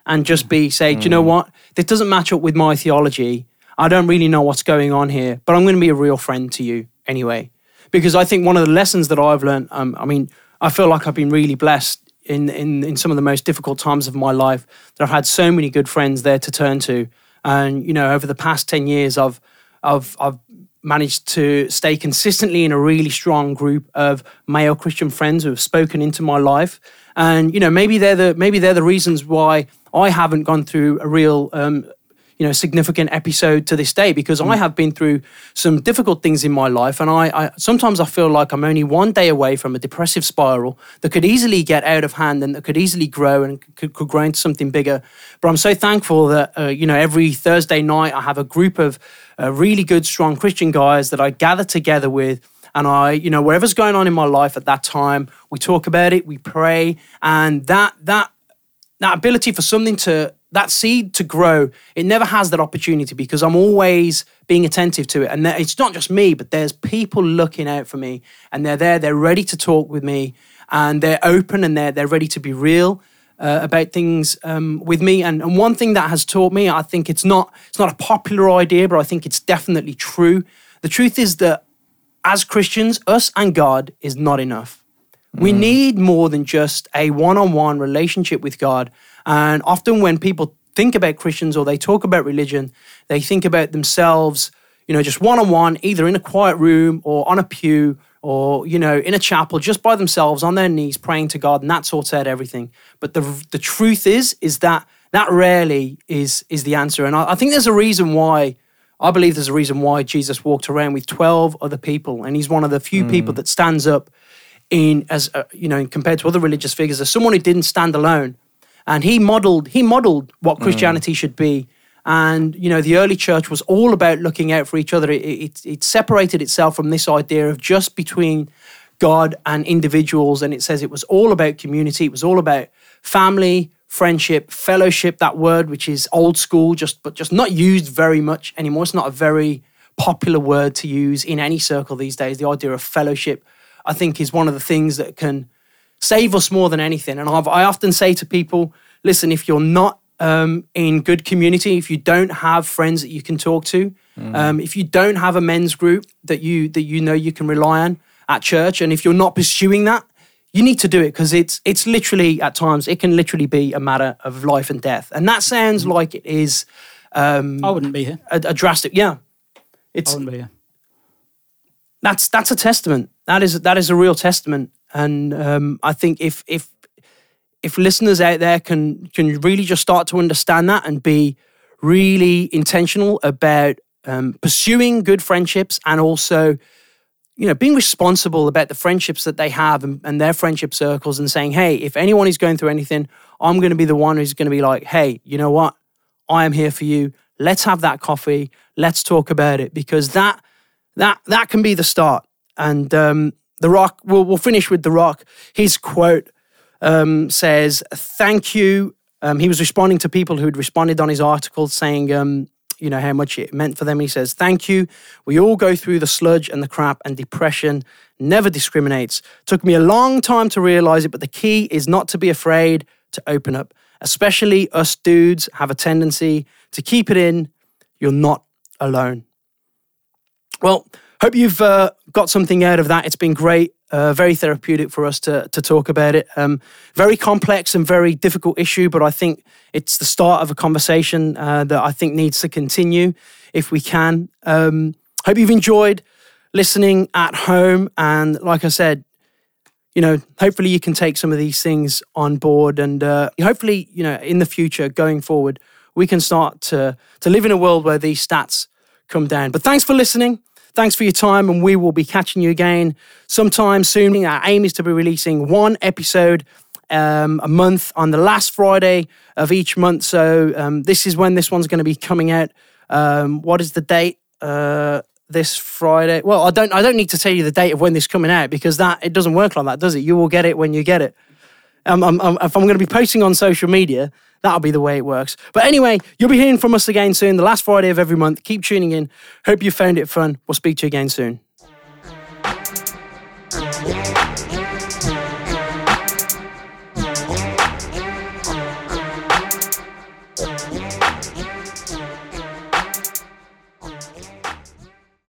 and just be say, do you know what? This doesn't match up with my theology. I don't really know what's going on here, but I'm going to be a real friend to you anyway. Because I think one of the lessons that I've learned, um, I mean, I feel like I've been really blessed in, in, in some of the most difficult times of my life that I've had so many good friends there to turn to. And, you know, over the past 10 years, I've, I've, I've managed to stay consistently in a really strong group of male Christian friends who have spoken into my life. And you know, maybe they're the maybe they're the reasons why I haven't gone through a real um, you know significant episode to this day because I have been through some difficult things in my life, and I, I sometimes I feel like I'm only one day away from a depressive spiral that could easily get out of hand and that could easily grow and could, could grow into something bigger. But I'm so thankful that uh, you know every Thursday night I have a group of uh, really good, strong Christian guys that I gather together with. And I, you know, whatever's going on in my life at that time, we talk about it, we pray, and that that that ability for something to that seed to grow, it never has that opportunity because I'm always being attentive to it. And it's not just me, but there's people looking out for me and they're there, they're ready to talk with me and they're open and they're, they're ready to be real. Uh, about things um, with me, and, and one thing that has taught me, I think it's not it's not a popular idea, but I think it's definitely true. The truth is that as Christians, us and God is not enough. We mm. need more than just a one on one relationship with God. And often when people think about Christians or they talk about religion, they think about themselves, you know, just one on one, either in a quiet room or on a pew or, you know, in a chapel just by themselves on their knees praying to God and that sorts out everything. But the, the truth is, is that that rarely is, is the answer. And I, I think there's a reason why. I believe there's a reason why Jesus walked around with 12 other people, and he's one of the few mm. people that stands up in as a, you know compared to other religious figures as someone who didn't stand alone and he modeled he modeled what mm. Christianity mm. should be. And you know, the early church was all about looking out for each other. It, it, it separated itself from this idea of just between God and individuals, and it says it was all about community. It was all about family, friendship, fellowship. That word, which is old school, just but just not used very much anymore. It's not a very popular word to use in any circle these days. The idea of fellowship, I think, is one of the things that can save us more than anything. And I've, i often say to people, listen, if you're not um, in good community, if you don't have friends that you can talk to, mm. um, if you don't have a men's group that you that you know you can rely on at church, and if you're not pursuing that, you need to do it because it's it's literally at times it can literally be a matter of life and death. And that sounds mm. like it is. Um, I wouldn't be here. A, a drastic, yeah. It's I wouldn't be here. That's that's a testament. That is that is a real testament and um, I think if if if listeners out there can can really just start to understand that and be really intentional about um, pursuing good friendships and also you know being responsible about the friendships that they have and, and their friendship circles and saying hey if anyone is going through anything i'm going to be the one who's going to be like hey you know what? I am here for you. Let's have that coffee. Let's talk about it because that that that can be the start. And um, the Rock, we'll, we'll finish with The Rock. His quote um, says, Thank you. Um, he was responding to people who'd responded on his article saying, um, you know, how much it meant for them. He says, Thank you. We all go through the sludge and the crap, and depression never discriminates. Took me a long time to realize it, but the key is not to be afraid to open up. Especially us dudes have a tendency to keep it in. You're not alone. Well, Hope you've uh, got something out of that. It's been great, uh, very therapeutic for us to, to talk about it. Um, very complex and very difficult issue, but I think it's the start of a conversation uh, that I think needs to continue if we can. Um, hope you've enjoyed listening at home. And like I said, you know, hopefully you can take some of these things on board, and uh, hopefully, you know, in the future, going forward, we can start to to live in a world where these stats come down. But thanks for listening. Thanks for your time, and we will be catching you again sometime soon. Our aim is to be releasing one episode um, a month on the last Friday of each month. So um, this is when this one's going to be coming out. Um, what is the date? Uh, this Friday. Well, I don't. I don't need to tell you the date of when this is coming out because that it doesn't work like that, does it? You will get it when you get it. Um, I'm, I'm, if I'm going to be posting on social media, that'll be the way it works. But anyway, you'll be hearing from us again soon, the last Friday of every month. Keep tuning in. Hope you found it fun. We'll speak to you again soon.